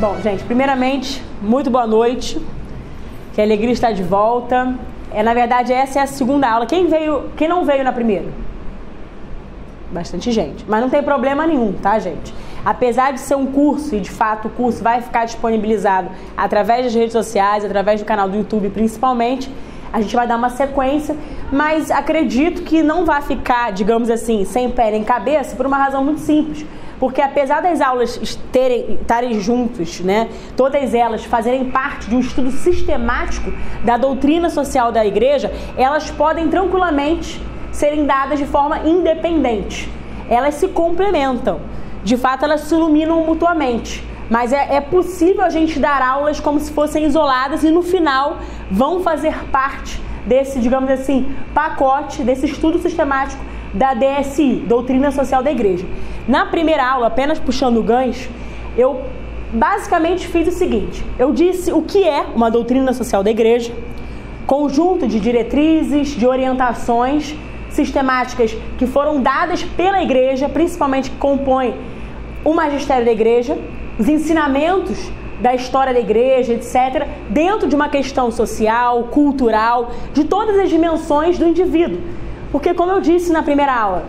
Bom, gente, primeiramente, muito boa noite. Que alegria está de volta. É, na verdade, essa é a segunda aula. Quem veio, quem não veio na primeira? Bastante gente. Mas não tem problema nenhum, tá, gente? Apesar de ser um curso, e de fato o curso vai ficar disponibilizado através das redes sociais, através do canal do YouTube principalmente, a gente vai dar uma sequência, mas acredito que não vai ficar, digamos assim, sem pé nem cabeça, por uma razão muito simples porque apesar das aulas terem, estarem juntos, né, todas elas fazerem parte de um estudo sistemático da doutrina social da igreja, elas podem tranquilamente serem dadas de forma independente. Elas se complementam. De fato, elas se iluminam mutuamente. Mas é, é possível a gente dar aulas como se fossem isoladas e no final vão fazer parte desse, digamos assim, pacote, desse estudo sistemático da DSI, Doutrina Social da Igreja. Na primeira aula, apenas puxando o gancho, eu basicamente fiz o seguinte: eu disse o que é uma doutrina social da igreja, conjunto de diretrizes, de orientações sistemáticas que foram dadas pela igreja, principalmente que compõem o magistério da igreja, os ensinamentos da história da igreja, etc., dentro de uma questão social, cultural, de todas as dimensões do indivíduo porque, como eu disse na primeira aula,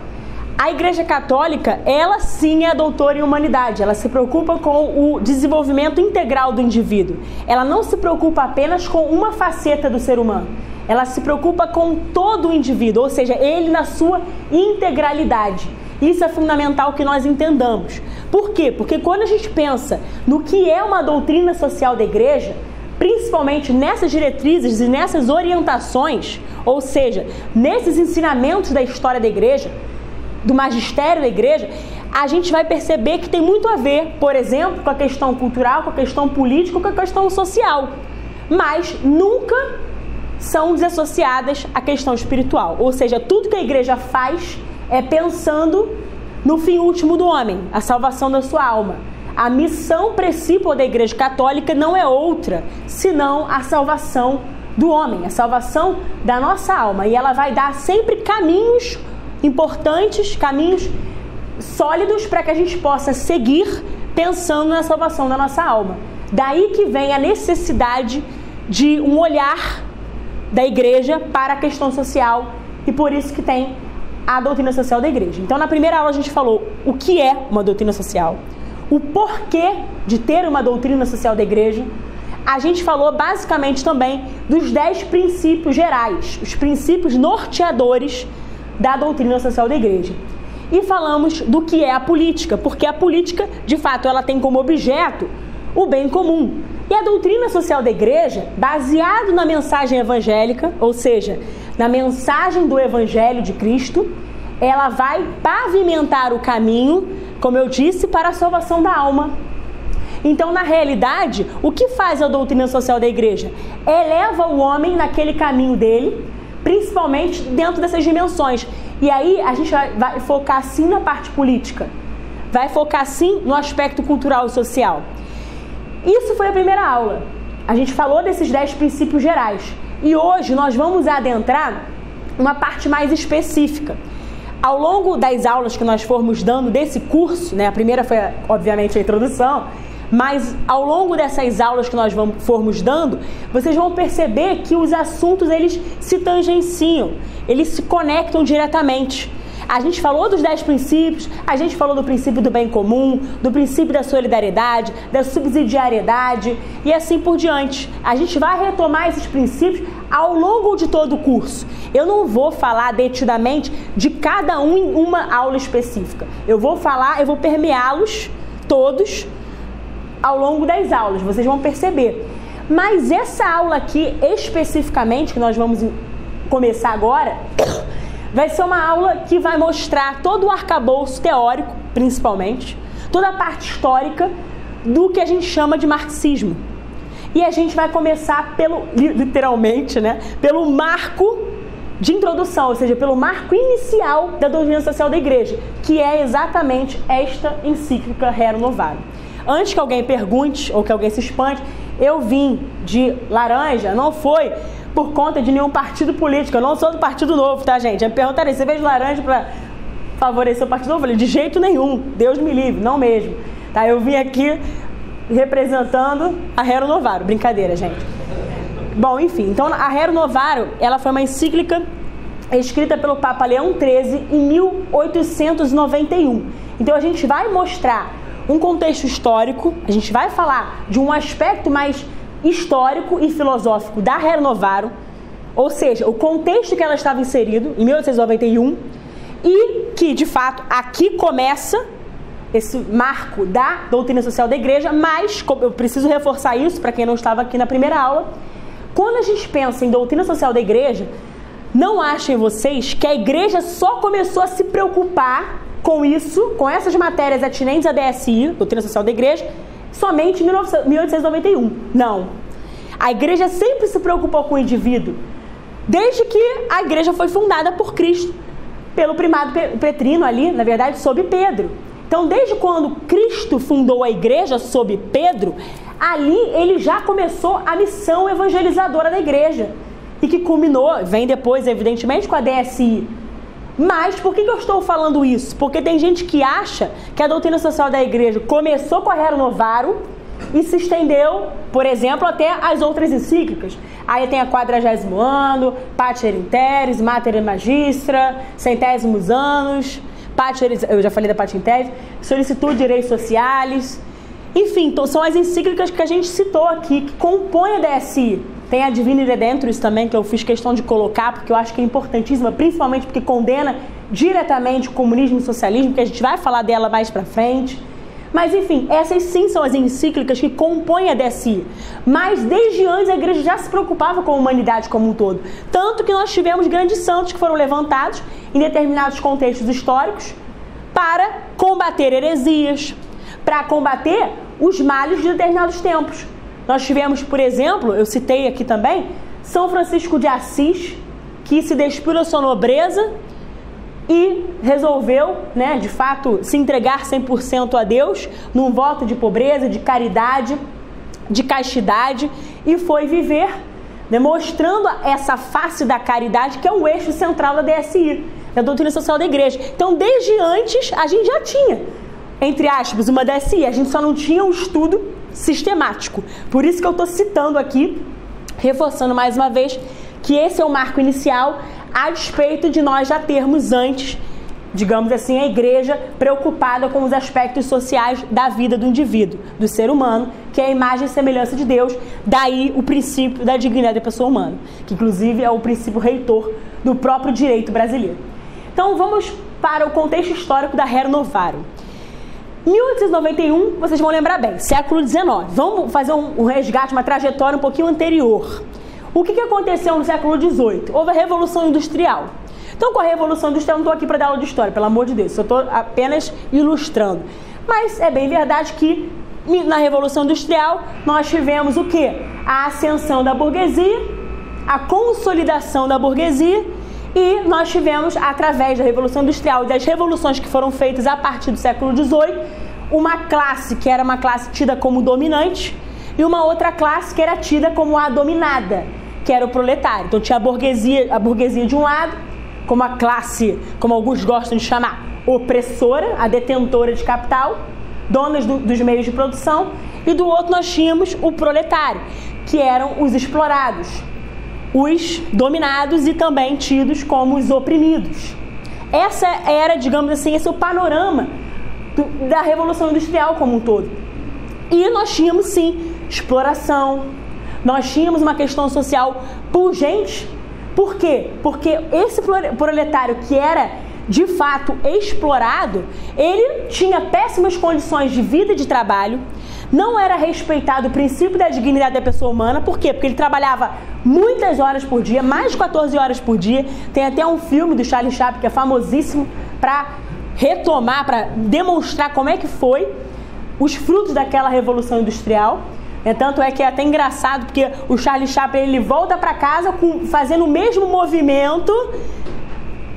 a Igreja Católica, ela sim é doutora em humanidade, ela se preocupa com o desenvolvimento integral do indivíduo. Ela não se preocupa apenas com uma faceta do ser humano. Ela se preocupa com todo o indivíduo, ou seja, ele na sua integralidade. Isso é fundamental que nós entendamos. Por quê? Porque quando a gente pensa no que é uma doutrina social da igreja, principalmente nessas diretrizes e nessas orientações, ou seja, nesses ensinamentos da história da igreja, do magistério da igreja, a gente vai perceber que tem muito a ver, por exemplo, com a questão cultural, com a questão política, com a questão social. Mas nunca são desassociadas à questão espiritual. Ou seja, tudo que a igreja faz é pensando no fim último do homem, a salvação da sua alma. A missão principal da Igreja Católica não é outra senão a salvação do homem, a salvação da nossa alma. E ela vai dar sempre caminhos importantes, caminhos sólidos para que a gente possa seguir pensando na salvação da nossa alma. Daí que vem a necessidade de um olhar da igreja para a questão social e por isso que tem a doutrina social da igreja. Então, na primeira aula a gente falou o que é uma doutrina social, o porquê de ter uma doutrina social da igreja. A gente falou basicamente também dos dez princípios gerais, os princípios norteadores da doutrina social da igreja. E falamos do que é a política, porque a política, de fato, ela tem como objeto o bem comum. E a doutrina social da igreja, baseado na mensagem evangélica, ou seja, na mensagem do evangelho de Cristo, ela vai pavimentar o caminho como eu disse, para a salvação da alma. Então, na realidade, o que faz a doutrina social da igreja? Eleva o homem naquele caminho dele, principalmente dentro dessas dimensões. E aí a gente vai, focar sim na parte política, vai focar sim no aspecto cultural e social. Isso foi a primeira aula. A gente falou desses dez princípios gerais. E hoje nós vamos adentrar uma parte mais específica ao longo das aulas que nós formos dando desse curso, né, a primeira foi obviamente a introdução, mas ao longo dessas aulas que nós vamos, formos dando, vocês vão perceber que os assuntos eles se tangenciam, eles se conectam diretamente. A gente falou dos dez princípios, a gente falou do princípio do bem comum, do princípio da solidariedade, da subsidiariedade e assim por diante. A gente vai retomar esses princípios ao longo de todo o curso. Eu não vou falar detidamente de cada um em uma aula específica. Eu vou falar, eu vou permeá-los todos ao longo das aulas, vocês vão perceber. Mas essa aula aqui, especificamente, que nós vamos começar agora, vai ser uma aula que vai mostrar todo o arcabouço teórico, principalmente, toda a parte histórica do que a gente chama de marxismo. E a gente vai começar pelo, literalmente, né, pelo marco de introdução, ou seja, pelo marco inicial da doutrina social da igreja, que é exatamente esta encíclica Rerum Novarum. Antes que alguém pergunte ou que alguém se espante, eu vim de laranja, não foi por conta de nenhum partido político. Eu não sou do Partido Novo, tá, gente? Me perguntaram, você veio de laranja para favorecer o Partido Novo? Eu falei, de jeito nenhum, Deus me livre, não mesmo. Tá, eu vim aqui representando a Rero Novaro. Brincadeira, gente. Bom, enfim, então a Rero Novaro, ela foi uma encíclica escrita pelo Papa Leão XIII em 1891. Então a gente vai mostrar um contexto histórico, a gente vai falar de um aspecto mais histórico e filosófico da Rero Novaro, ou seja, o contexto que ela estava inserido em 1891 e que, de fato, aqui começa esse marco da doutrina social da igreja, mas eu preciso reforçar isso para quem não estava aqui na primeira aula. Quando a gente pensa em doutrina social da igreja, não achem vocês que a igreja só começou a se preocupar com isso, com essas matérias atinentes à DSI, doutrina social da igreja, somente em 1891. Não. A igreja sempre se preocupou com o indivíduo, desde que a igreja foi fundada por Cristo, pelo primado Petrino ali, na verdade, sob Pedro. Então, desde quando Cristo fundou a igreja sob Pedro, ali ele já começou a missão evangelizadora da igreja. E que culminou, vem depois, evidentemente, com a DSI. Mas por que, eu estou falando isso? Porque tem gente que acha que a doutrina social da igreja começou com a Rero Novaro e se estendeu, por exemplo, até as outras encíclicas. Aí tem a quadragésimo ano, Pater Interes, Mater Magistra, centésimos anos, Pater, eu já falei da Pater Interes, Solicitude de Direitos Sociais. Enfim, então, são as encíclicas que a gente citou aqui, que compõem a DSI. Tem a Divina Redentris também, que eu fiz questão de colocar, porque eu acho que é importantíssima, principalmente porque condena diretamente o comunismo e o socialismo, que a gente vai falar dela mais pra frente. Mas enfim, essas sim são as encíclicas que compõem a DSI. Mas desde antes a igreja já se preocupava com a humanidade como um todo. Tanto que nós tivemos grandes santos que foram levantados em determinados contextos históricos para combater heresias, para combater os males de determinados tempos. Nós tivemos, por exemplo, eu citei aqui também, São Francisco de Assis, que se despiu da sua nobreza e resolveu, né, de fato, se entregar 100% a Deus, num voto de pobreza, de caridade, de castidade, e foi viver demonstrando essa face da caridade que é o eixo central da DSI, da doutrina social da igreja. Então, desde antes, a gente já tinha, entre aspas, uma DSI, a gente só não tinha um estudo sistemático. Por isso que eu estou citando aqui, reforçando mais uma vez, que esse é o marco inicial, a despeito de nós já termos antes, digamos assim, a igreja preocupada com os aspectos sociais da vida do indivíduo, do ser humano, que é a imagem e semelhança de Deus, daí o princípio da dignidade da pessoa humana, que inclusive é o princípio reitor do próprio direito brasileiro. Então vamos para o contexto histórico da Rero Novaro. 1891, vocês vão lembrar bem, século XIX. Vamos fazer um resgate, uma trajetória um pouquinho anterior. O que, que aconteceu no século XVIII? Houve a Revolução Industrial. Então, com a Revolução Industrial, não estou aqui para dar aula de história, pelo amor de Deus, eu estou apenas ilustrando. Mas é bem verdade que na Revolução Industrial nós tivemos o que? A ascensão da burguesia, a consolidação da burguesia e nós tivemos, através da Revolução Industrial e das revoluções que foram feitas a partir do século XVIII, uma classe que era uma classe tida como dominante e uma outra classe que era tida como a dominada que era o proletário. Então tinha a burguesia, a burguesia de um lado, como a classe, como alguns gostam de chamar, opressora, a detentora de capital, donas do, dos meios de produção, e do outro nós tínhamos o proletário, que eram os explorados, os dominados e também tidos como os oprimidos. Essa era, digamos assim, esse é o panorama do, da Revolução Industrial como um todo. E nós tínhamos sim exploração, nós tínhamos uma questão social pungente. Por quê? Porque esse proletário que era de fato explorado, ele tinha péssimas condições de vida e de trabalho, não era respeitado o princípio da dignidade da pessoa humana, por quê? Porque ele trabalhava muitas horas por dia, mais de 14 horas por dia. Tem até um filme do Charlie Chaplin que é famosíssimo para retomar, para demonstrar como é que foi os frutos daquela revolução industrial. É, tanto é que é até engraçado, porque o Charlie Chaplin ele volta para casa com, fazendo o mesmo movimento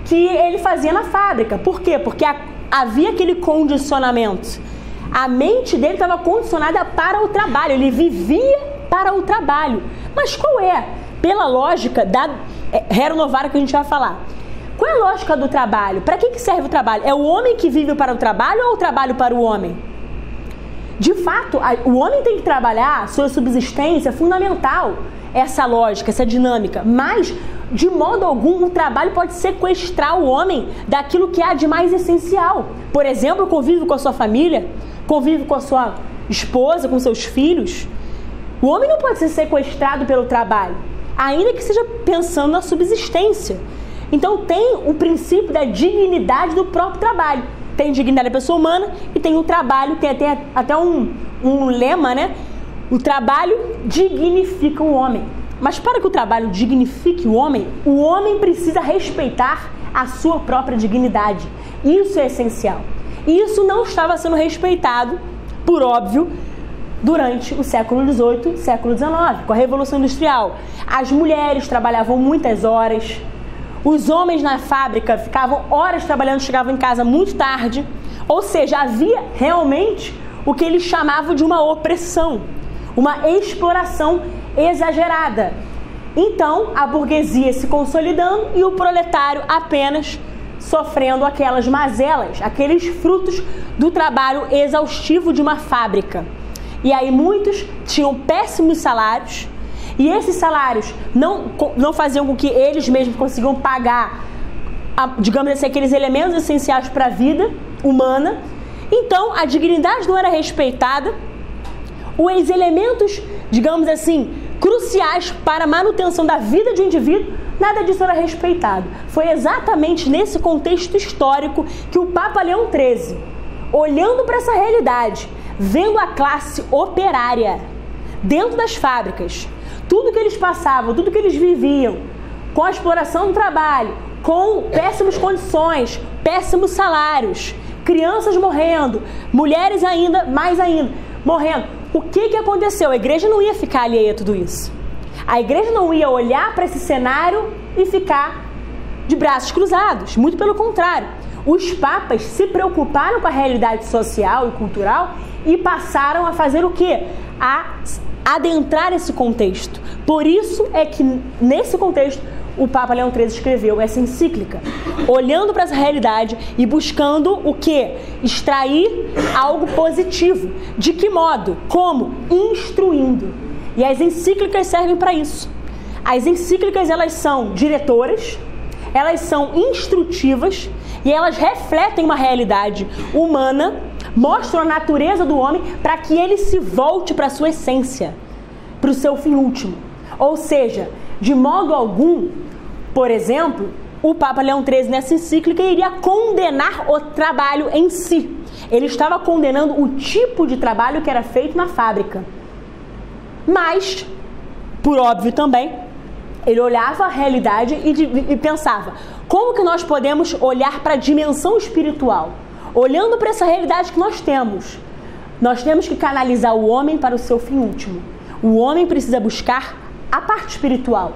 que ele fazia na fábrica. Por quê? Porque a, havia aquele condicionamento. A mente dele estava condicionada para o trabalho, ele vivia para o trabalho. Mas qual é? Pela lógica da Hero é, Novara que a gente vai falar. Qual é a lógica do trabalho? Para que, que serve o trabalho? É o homem que vive para o trabalho ou o trabalho para o homem? De fato, o homem tem que trabalhar sua subsistência é fundamental, essa lógica, essa dinâmica, mas de modo algum o trabalho pode sequestrar o homem daquilo que há de mais essencial. Por exemplo, convive com a sua família, convive com a sua esposa, com seus filhos. O homem não pode ser sequestrado pelo trabalho, ainda que seja pensando na subsistência. Então tem o princípio da dignidade do próprio trabalho tem dignidade da pessoa humana e tem o trabalho, tem até, até um, um lema, né? O trabalho dignifica o homem. Mas para que o trabalho dignifique o homem, o homem precisa respeitar a sua própria dignidade. Isso é essencial. E isso não estava sendo respeitado, por óbvio, durante o século XVIII, século XIX, com a Revolução Industrial. As mulheres trabalhavam muitas horas, os homens na fábrica ficavam horas trabalhando, chegavam em casa muito tarde. Ou seja, havia realmente o que eles chamavam de uma opressão, uma exploração exagerada. Então, a burguesia se consolidando e o proletário apenas sofrendo aquelas mazelas, aqueles frutos do trabalho exaustivo de uma fábrica. E aí muitos tinham péssimos salários, e esses salários não, não faziam com que eles mesmos consigam pagar, a, digamos assim, aqueles elementos essenciais para a vida humana. Então, a dignidade não era respeitada. Os elementos, digamos assim, cruciais para a manutenção da vida de um indivíduo, nada disso era respeitado. Foi exatamente nesse contexto histórico que o Papa Leão XIII, olhando para essa realidade, vendo a classe operária dentro das fábricas, tudo que eles passavam, tudo que eles viviam, com a exploração do trabalho, com péssimas condições, péssimos salários, crianças morrendo, mulheres ainda, mais ainda, morrendo. O que, que aconteceu? A igreja não ia ficar alheia a tudo isso. A igreja não ia olhar para esse cenário e ficar de braços cruzados. Muito pelo contrário. Os papas se preocuparam com a realidade social e cultural e passaram a fazer o quê? A adentrar esse contexto. Por isso é que, nesse contexto, o Papa Leão XIII escreveu essa encíclica, olhando para essa realidade e buscando o que? Extrair algo positivo. De que modo? Como? Instruindo. E as encíclicas servem para isso. As encíclicas elas são diretoras, elas são instrutivas e elas refletem uma realidade humana mostram a natureza do homem para que ele se volte para a sua essência, para o seu fim último. Ou seja, de modo algum, por exemplo, o Papa Leão XIII nessa encíclica iria condenar o trabalho em si. Ele estava condenando o tipo de trabalho que era feito na fábrica. Mas, por óbvio também, ele olhava a realidade e, e pensava: como que nós podemos olhar para a dimensão espiritual? Olhando para essa realidade que nós temos, nós temos que canalizar o homem para o seu fim último. O homem precisa buscar a parte espiritual.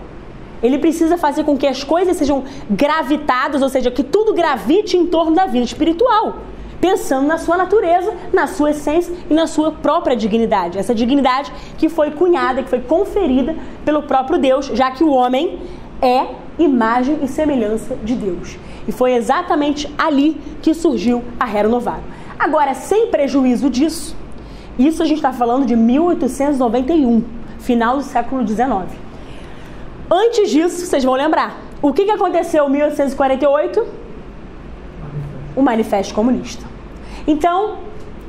Ele precisa fazer com que as coisas sejam gravitadas, ou seja, que tudo gravite em torno da vida espiritual, pensando na sua natureza, na sua essência e na sua própria dignidade. Essa dignidade que foi cunhada, que foi conferida pelo próprio Deus, já que o homem é imagem e semelhança de Deus. E foi exatamente ali que surgiu a Rero Novaro. Agora, sem prejuízo disso, isso a gente está falando de 1891, final do século XIX. Antes disso, vocês vão lembrar, o que, que aconteceu em 1848? O Manifesto Comunista. Então,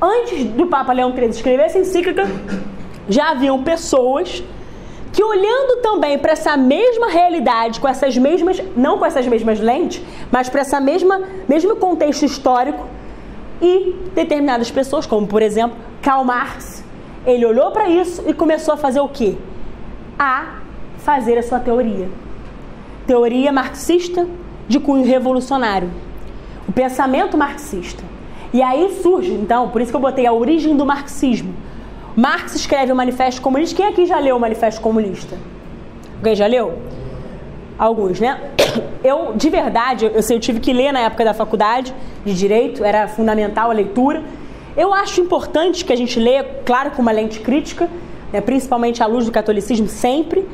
antes do Papa Leão XIII escrever essa encíclica, já haviam pessoas que olhando também para essa mesma realidade, com essas mesmas, não com essas mesmas lentes, mas para essa mesma mesmo contexto histórico e determinadas pessoas, como por exemplo Karl Marx, ele olhou para isso e começou a fazer o quê? A fazer a sua teoria. Teoria marxista de cunho revolucionário. O pensamento marxista. E aí surge, então, por isso que eu botei a origem do marxismo Marx escreve o Manifesto Comunista. Quem aqui já leu o Manifesto Comunista? Alguém já leu? Alguns, né? Eu, de verdade, eu, eu tive que ler na época da faculdade de Direito, era fundamental a leitura. Eu acho importante que a gente leia, claro, com uma lente crítica, né, principalmente à luz do catolicismo, sempre.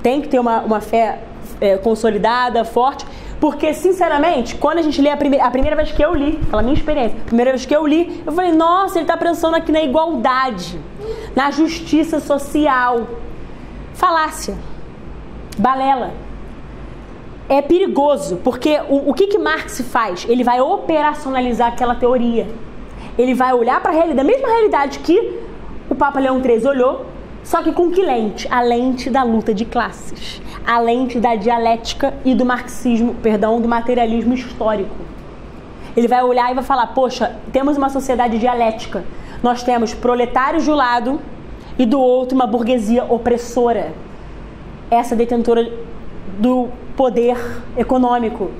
Tem que ter uma, uma fé é, consolidada, forte. Porque, sinceramente, quando a gente lê a, prime a primeira vez que eu li, pela minha experiência, a primeira vez que eu li, eu falei, nossa, ele está pensando aqui na igualdade, na justiça social. Falácia. Balela. É perigoso, porque o, o que, que Marx faz? Ele vai operacionalizar aquela teoria. Ele vai olhar para a realidade, a mesma realidade que o Papa Leão XIII olhou, só que com que lente? A lente da luta de classes, a lente da dialética e do marxismo, perdão, do materialismo histórico. Ele vai olhar e vai falar: poxa, temos uma sociedade dialética. Nós temos proletários de um lado e do outro uma burguesia opressora. Essa detentora do poder econômico,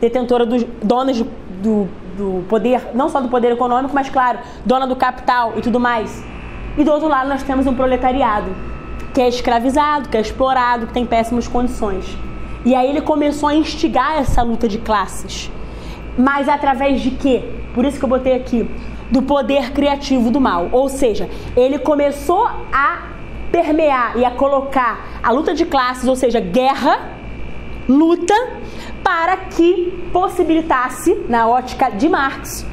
detentora dos donos do, do poder, não só do poder econômico, mas claro, dona do capital e tudo mais. E do outro lado nós temos um proletariado que é escravizado, que é explorado, que tem péssimas condições. E aí ele começou a instigar essa luta de classes. Mas através de quê? Por isso que eu botei aqui do poder criativo do mal. Ou seja, ele começou a permear e a colocar a luta de classes, ou seja, guerra, luta, para que possibilitasse, na ótica de Marx,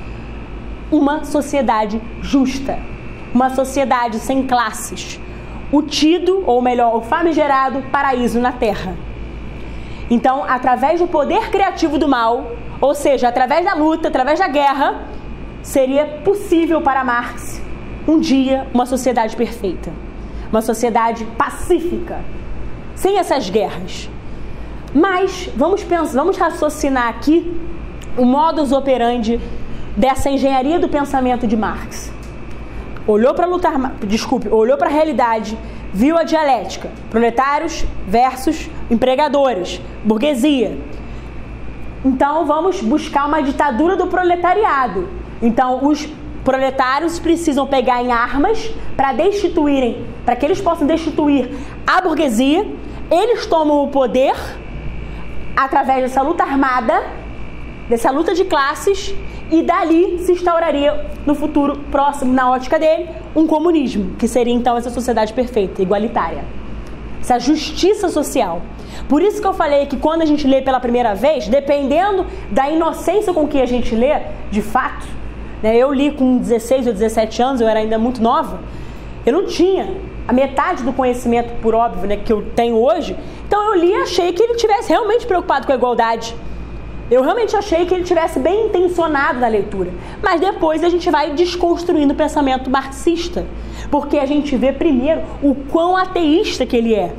uma sociedade justa uma sociedade sem classes, o tido, ou melhor, o famigerado paraíso na terra. Então, através do poder criativo do mal, ou seja, através da luta, através da guerra, seria possível para Marx um dia uma sociedade perfeita, uma sociedade pacífica, sem essas guerras. Mas vamos pensar, vamos raciocinar aqui o modus operandi dessa engenharia do pensamento de Marx olhou para lutar, desculpe, olhou para a realidade, viu a dialética, proletários versus empregadores, burguesia. Então vamos buscar uma ditadura do proletariado. Então os proletários precisam pegar em armas para destituírem, para que eles possam destituir a burguesia. Eles tomam o poder através dessa luta armada, dessa luta de classes e dali se instauraria no futuro próximo, na ótica dele, um comunismo, que seria então essa sociedade perfeita, igualitária. Essa justiça social. Por isso que eu falei que quando a gente lê pela primeira vez, dependendo da inocência com que a gente lê, de fato, né, eu li com 16 ou 17 anos, eu era ainda muito nova, eu não tinha a metade do conhecimento, por óbvio, né, que eu tenho hoje. Então eu li e achei que ele tivesse realmente preocupado com a igualdade eu realmente achei que ele tivesse bem intencionado na leitura, mas depois a gente vai desconstruindo o pensamento marxista, porque a gente vê primeiro o quão ateísta que ele é.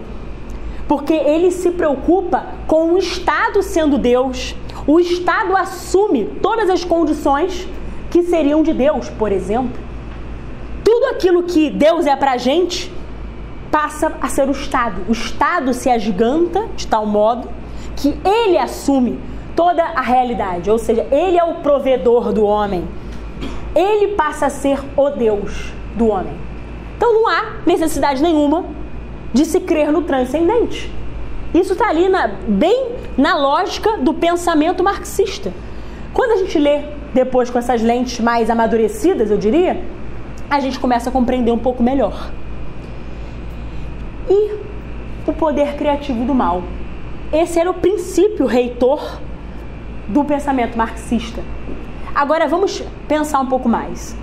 Porque ele se preocupa com o Estado sendo Deus, o Estado assume todas as condições que seriam de Deus, por exemplo. Tudo aquilo que Deus é pra gente passa a ser o Estado. O Estado se agiganta de tal modo que ele assume toda a realidade, ou seja, ele é o provedor do homem. Ele passa a ser o Deus do homem. Então não há necessidade nenhuma de se crer no transcendente. Isso está ali na, bem na lógica do pensamento marxista. Quando a gente lê depois com essas lentes mais amadurecidas, eu diria, a gente começa a compreender um pouco melhor. E o poder criativo do mal. Esse era o princípio reitor do pensamento marxista. Agora vamos pensar um pouco mais.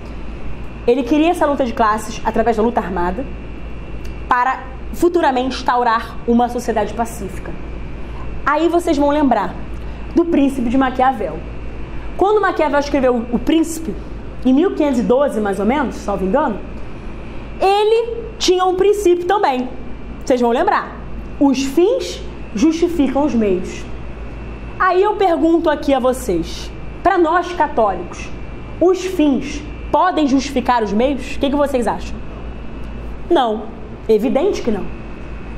Ele queria essa luta de classes através da luta armada para futuramente instaurar uma sociedade pacífica. Aí vocês vão lembrar do Príncipe de Maquiavel. Quando Maquiavel escreveu O Príncipe, em 1512 mais ou menos, salvo engano, ele tinha um princípio também. Vocês vão lembrar. Os fins justificam os meios. Aí eu pergunto aqui a vocês, para nós católicos, os fins podem justificar os meios? O que, que vocês acham? Não, evidente que não.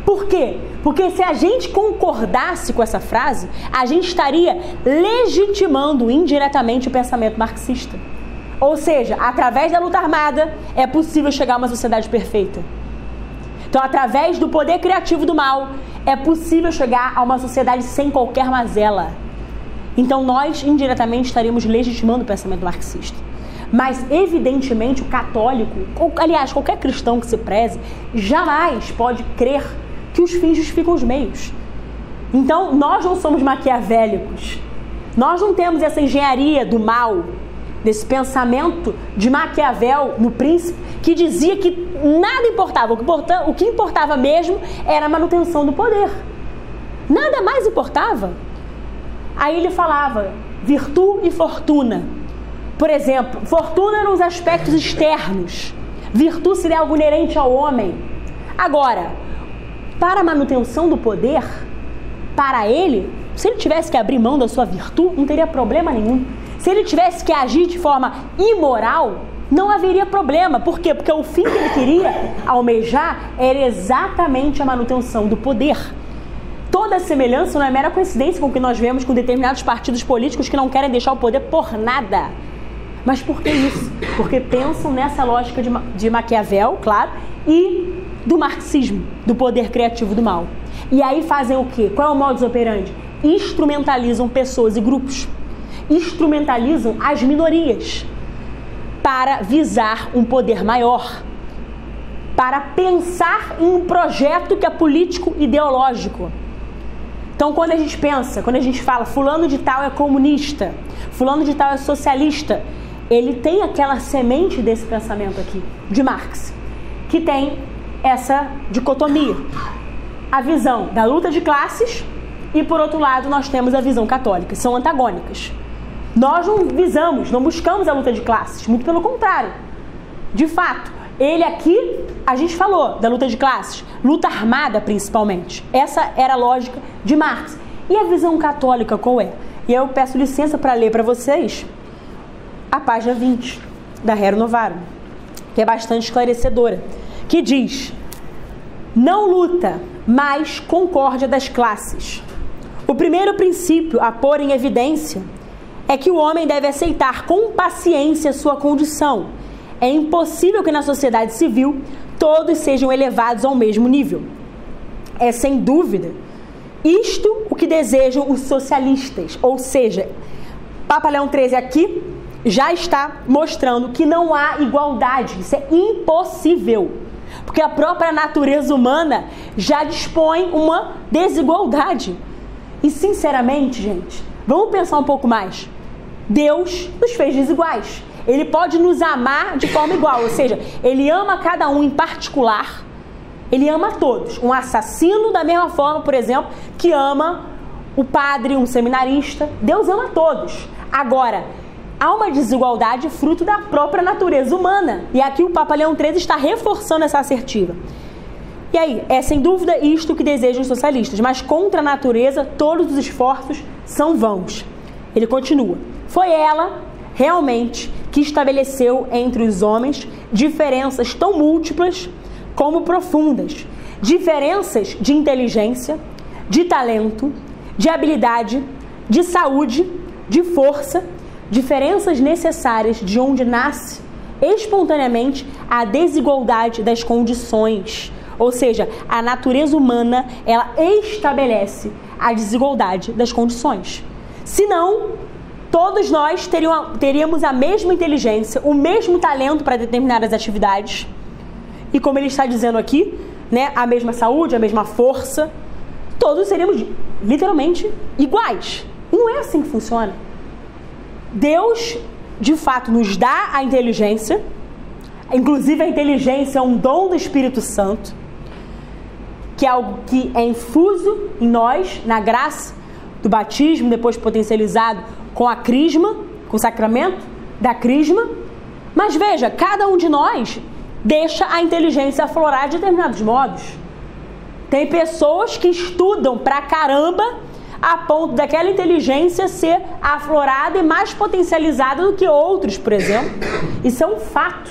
Por quê? Porque se a gente concordasse com essa frase, a gente estaria legitimando indiretamente o pensamento marxista. Ou seja, através da luta armada é possível chegar a uma sociedade perfeita. Então, através do poder criativo do mal, é possível chegar a uma sociedade sem qualquer mazela. Então, nós indiretamente estaríamos legitimando o pensamento marxista. Mas, evidentemente, o católico, ou, aliás, qualquer cristão que se preze, jamais pode crer que os fins justificam os meios. Então, nós não somos maquiavélicos. Nós não temos essa engenharia do mal, desse pensamento de Maquiavel no príncipe, que dizia que nada importava. O que importava mesmo era a manutenção do poder. Nada mais importava. Aí ele falava virtude e fortuna. Por exemplo, fortuna eram os aspectos externos. Virtude seria algo inerente ao homem. Agora, para a manutenção do poder, para ele, se ele tivesse que abrir mão da sua virtude, não teria problema nenhum. Se ele tivesse que agir de forma imoral, não haveria problema. Por quê? Porque o fim que ele queria almejar era exatamente a manutenção do poder. Toda semelhança não é mera coincidência com o que nós vemos com determinados partidos políticos que não querem deixar o poder por nada. Mas por que isso? Porque pensam nessa lógica de, de Maquiavel, claro, e do marxismo, do poder criativo do mal. E aí fazem o quê? Qual é o modus operandi? Instrumentalizam pessoas e grupos. Instrumentalizam as minorias para visar um poder maior. Para pensar em um projeto que é político ideológico. Então, quando a gente pensa, quando a gente fala fulano de tal é comunista, fulano de tal é socialista, ele tem aquela semente desse pensamento aqui, de Marx, que tem essa dicotomia a visão da luta de classes e, por outro lado, nós temos a visão católica. São antagônicas. Nós não visamos, não buscamos a luta de classes, muito pelo contrário. De fato, ele aqui, a gente falou da luta de classes, luta armada principalmente. Essa era a lógica de Marx. E a visão católica qual é? E eu peço licença para ler para vocês a página 20 da Rero Novarum, que é bastante esclarecedora, que diz: Não luta mais concórdia das classes. O primeiro princípio a pôr em evidência é que o homem deve aceitar com paciência sua condição. É impossível que na sociedade civil todos sejam elevados ao mesmo nível. É sem dúvida isto o que desejam os socialistas, ou seja, Papa Leão XIII aqui já está mostrando que não há igualdade, isso é impossível. Porque a própria natureza humana já dispõe uma desigualdade. E sinceramente, gente, vamos pensar um pouco mais. Deus nos fez desiguais. Ele pode nos amar de forma igual, ou seja, ele ama cada um em particular. Ele ama todos. Um assassino da mesma forma, por exemplo, que ama o padre, um seminarista. Deus ama todos. Agora, há uma desigualdade fruto da própria natureza humana. E aqui o Papa Leão XIII está reforçando essa assertiva. E aí, é sem dúvida isto que desejam os socialistas, mas contra a natureza todos os esforços são vãos. Ele continua: Foi ela, realmente, que estabeleceu entre os homens diferenças tão múltiplas como profundas diferenças de inteligência, de talento, de habilidade, de saúde, de força diferenças necessárias de onde nasce espontaneamente a desigualdade das condições. Ou seja, a natureza humana, ela estabelece a desigualdade das condições. Senão, todos nós teríamos a mesma inteligência, o mesmo talento para determinadas atividades. E como ele está dizendo aqui, né, a mesma saúde, a mesma força, todos seríamos literalmente iguais. Não é assim que funciona. Deus, de fato, nos dá a inteligência, inclusive a inteligência é um dom do Espírito Santo, que é algo que é infuso em nós, na graça do batismo, depois potencializado com a crisma, com o sacramento da crisma. Mas veja, cada um de nós deixa a inteligência aflorar de determinados modos. Tem pessoas que estudam pra caramba a ponto daquela inteligência ser aflorada e mais potencializada do que outros, por exemplo. Isso é um fato.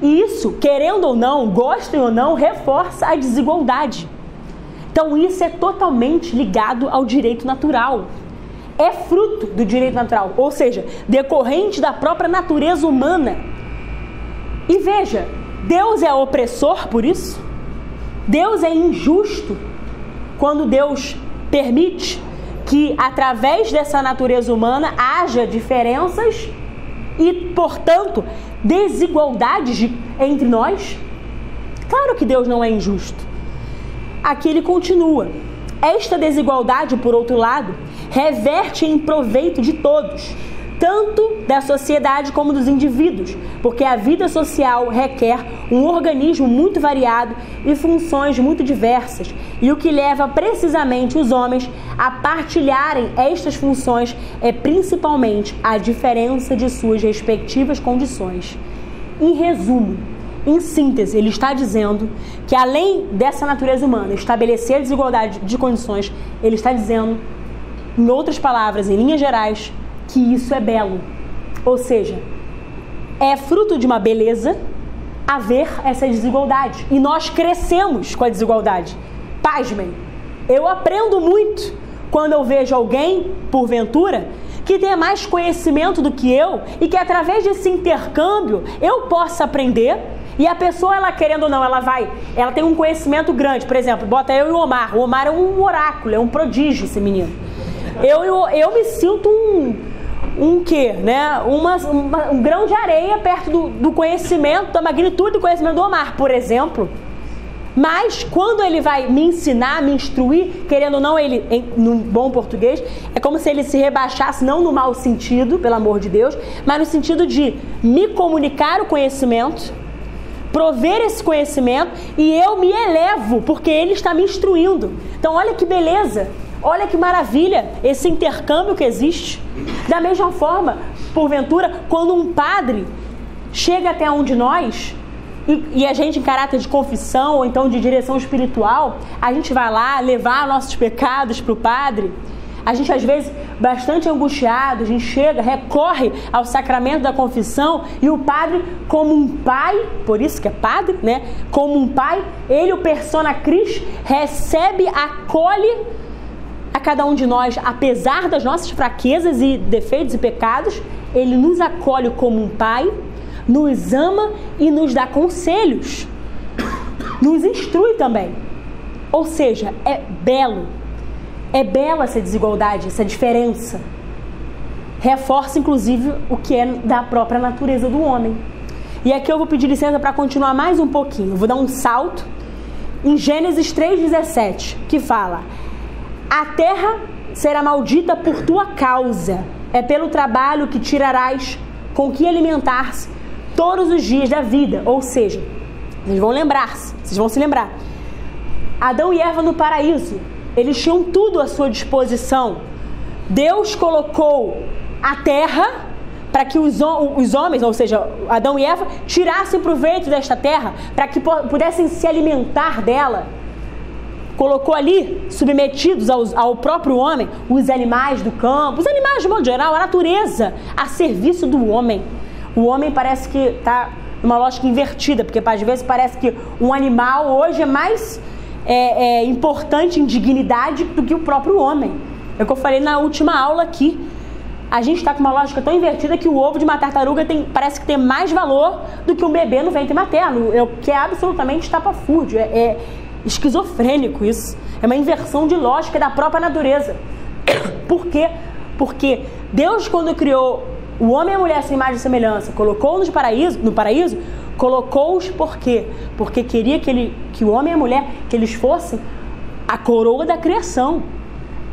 E isso, querendo ou não, gostem ou não, reforça a desigualdade. Então, isso é totalmente ligado ao direito natural. É fruto do direito natural, ou seja, decorrente da própria natureza humana. E veja, Deus é opressor por isso? Deus é injusto quando Deus permite que através dessa natureza humana haja diferenças e, portanto, desigualdades de, entre nós? Claro que Deus não é injusto. Aqui ele continua. Esta desigualdade, por outro lado, reverte em proveito de todos, tanto da sociedade como dos indivíduos, porque a vida social requer um organismo muito variado e funções muito diversas, e o que leva precisamente os homens a partilharem estas funções é principalmente a diferença de suas respectivas condições. Em resumo, em síntese, ele está dizendo que além dessa natureza humana estabelecer a desigualdade de condições, ele está dizendo, em outras palavras, em linhas gerais, que isso é belo. Ou seja, é fruto de uma beleza haver essa desigualdade. E nós crescemos com a desigualdade. Pasmem, eu aprendo muito quando eu vejo alguém, porventura, que tenha mais conhecimento do que eu e que através desse intercâmbio eu possa aprender e a pessoa, ela querendo ou não, ela vai, ela tem um conhecimento grande. Por exemplo, bota eu e o Omar. O Omar é um oráculo, é um prodígio esse menino. Eu, eu, eu me sinto um, um quê, né? Uma, uma, um grão de areia perto do, do conhecimento, da magnitude do conhecimento do Omar, por exemplo. Mas quando ele vai me ensinar, me instruir, querendo ou não, ele, em, num bom português, é como se ele se rebaixasse, não no mau sentido, pelo amor de Deus, mas no sentido de me comunicar o conhecimento prover esse conhecimento e eu me elevo, porque ele está me instruindo. Então, olha que beleza, olha que maravilha esse intercâmbio que existe. Da mesma forma, porventura, quando um padre chega até um de nós e, e, a gente, em caráter de confissão ou então de direção espiritual, a gente vai lá levar nossos pecados para o padre a gente, às vezes, bastante angustiado, a gente chega, recorre ao sacramento da confissão e o padre, como um pai, por isso que é padre, né? Como um pai, ele, o persona Cris, recebe, acolhe a cada um de nós, apesar das nossas fraquezas e defeitos e pecados, ele nos acolhe como um pai, nos ama e nos dá conselhos, nos instrui também. Ou seja, é belo é bela essa desigualdade, essa diferença. Reforça, inclusive, o que é da própria natureza do homem. E aqui eu vou pedir licença para continuar mais um pouquinho. Vou dar um salto em Gênesis 3,17, que fala: A terra será maldita por tua causa, é pelo trabalho que tirarás com que alimentar-se todos os dias da vida. Ou seja, vocês vão lembrar-se, vocês vão se lembrar. Adão e Eva no paraíso eles tinham tudo à sua disposição. Deus colocou a terra para que os, os homens, ou seja, Adão e Eva, tirassem proveito desta terra, para que pudessem se alimentar dela. Colocou ali, submetidos ao, ao próprio homem, os animais do campo, os animais de modo geral, a natureza, a serviço do homem. O homem parece que está numa lógica invertida, porque às vezes parece que um animal hoje é mais é, é, importante em dignidade do que o próprio homem. É o que eu falei na última aula aqui. A gente está com uma lógica tão invertida que o ovo de uma tartaruga tem, parece que tem mais valor do que um bebê no ventre materno, é o que é absolutamente estapafúrdio, é, é esquizofrênico isso. É uma inversão de lógica da própria natureza. Por quê? Porque Deus, quando criou o homem e a mulher sem imagem e semelhança, colocou nos paraíso, no paraíso, colocou-os por quê? Porque queria que, ele, que o homem e a mulher, que eles fossem a coroa da criação.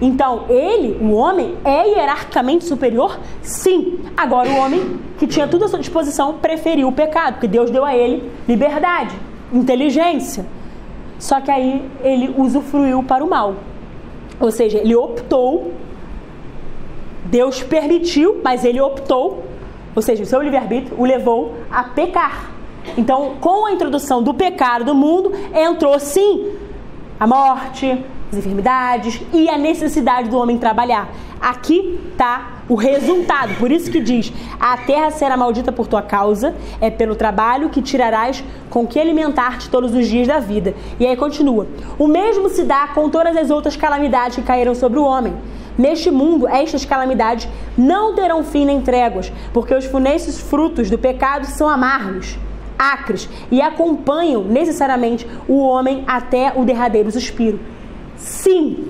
Então, ele, o homem, é hierarquicamente superior? Sim. Agora, o homem, que tinha tudo à sua disposição, preferiu o pecado, porque Deus deu a ele liberdade, inteligência. Só que aí ele usufruiu para o mal. Ou seja, ele optou, Deus permitiu, mas ele optou, ou seja, o seu livre-arbítrio o levou a pecar. Então, com a introdução do pecado do mundo, entrou sim a morte, as enfermidades e a necessidade do homem trabalhar. Aqui está o resultado. Por isso que diz: a terra será maldita por tua causa, é pelo trabalho que tirarás com que alimentar-te todos os dias da vida. E aí continua: o mesmo se dá com todas as outras calamidades que caíram sobre o homem. Neste mundo, estas calamidades não terão fim nem tréguas, porque os funestos frutos do pecado são amargos acres e acompanham necessariamente o homem até o derradeiro suspiro. Sim,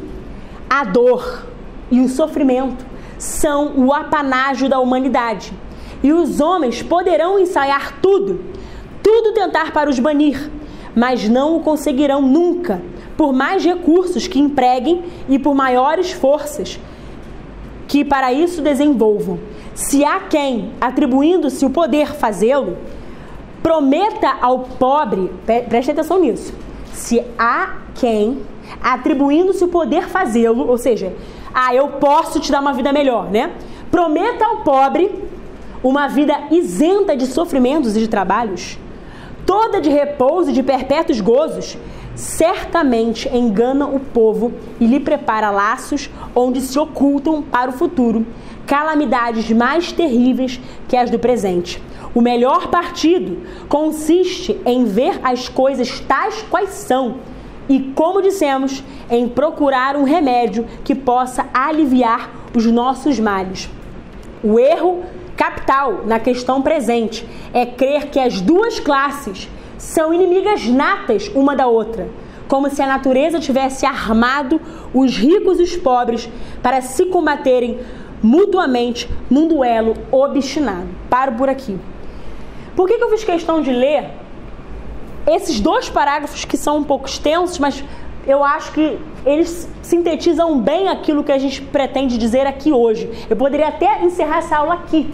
a dor e o sofrimento são o apanágio da humanidade. E os homens poderão ensaiar tudo, tudo tentar para os banir, mas não o conseguirão nunca, por mais recursos que empreguem e por maiores forças que para isso desenvolvam. Se há quem, atribuindo-se o poder fazê-lo, prometa ao pobre, preste atenção nisso. Se há quem, atribuindo-se o poder fazê-lo, ou seja, ah, eu posso te dar uma vida melhor, né? Prometa ao pobre uma vida isenta de sofrimentos e de trabalhos, toda de repouso e de perpétuos gozos, certamente engana o povo e lhe prepara laços onde se ocultam para o futuro calamidades mais terríveis que as do presente. O melhor partido consiste em ver as coisas tais quais são e, como dissemos, em procurar um remédio que possa aliviar os nossos males. O erro capital na questão presente é crer que as duas classes são inimigas natas uma da outra, como se a natureza tivesse armado os ricos e os pobres para se combaterem mutuamente num duelo obstinado. Paro por aqui. Por que, que eu fiz questão de ler esses dois parágrafos que são um pouco extensos, mas eu acho que eles sintetizam bem aquilo que a gente pretende dizer aqui hoje. Eu poderia até encerrar essa aula aqui,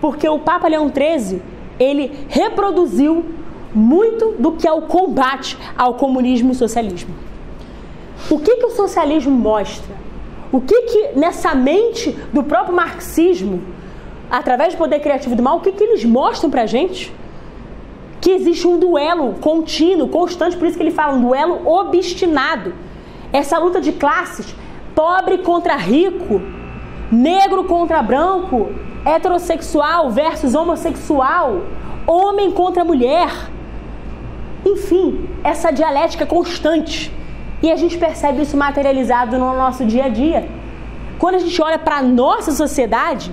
porque o Papa Leão XIII ele reproduziu muito do que é o combate ao comunismo e socialismo. O que, que o socialismo mostra? O que que nessa mente do próprio marxismo através do poder criativo do mal, o que, que eles mostram pra gente? Que existe um duelo contínuo, constante, por isso que ele fala um duelo obstinado. Essa luta de classes, pobre contra rico, negro contra branco, heterossexual versus homossexual, homem contra mulher. Enfim, essa dialética constante. E a gente percebe isso materializado no nosso dia a dia. Quando a gente olha para a nossa sociedade,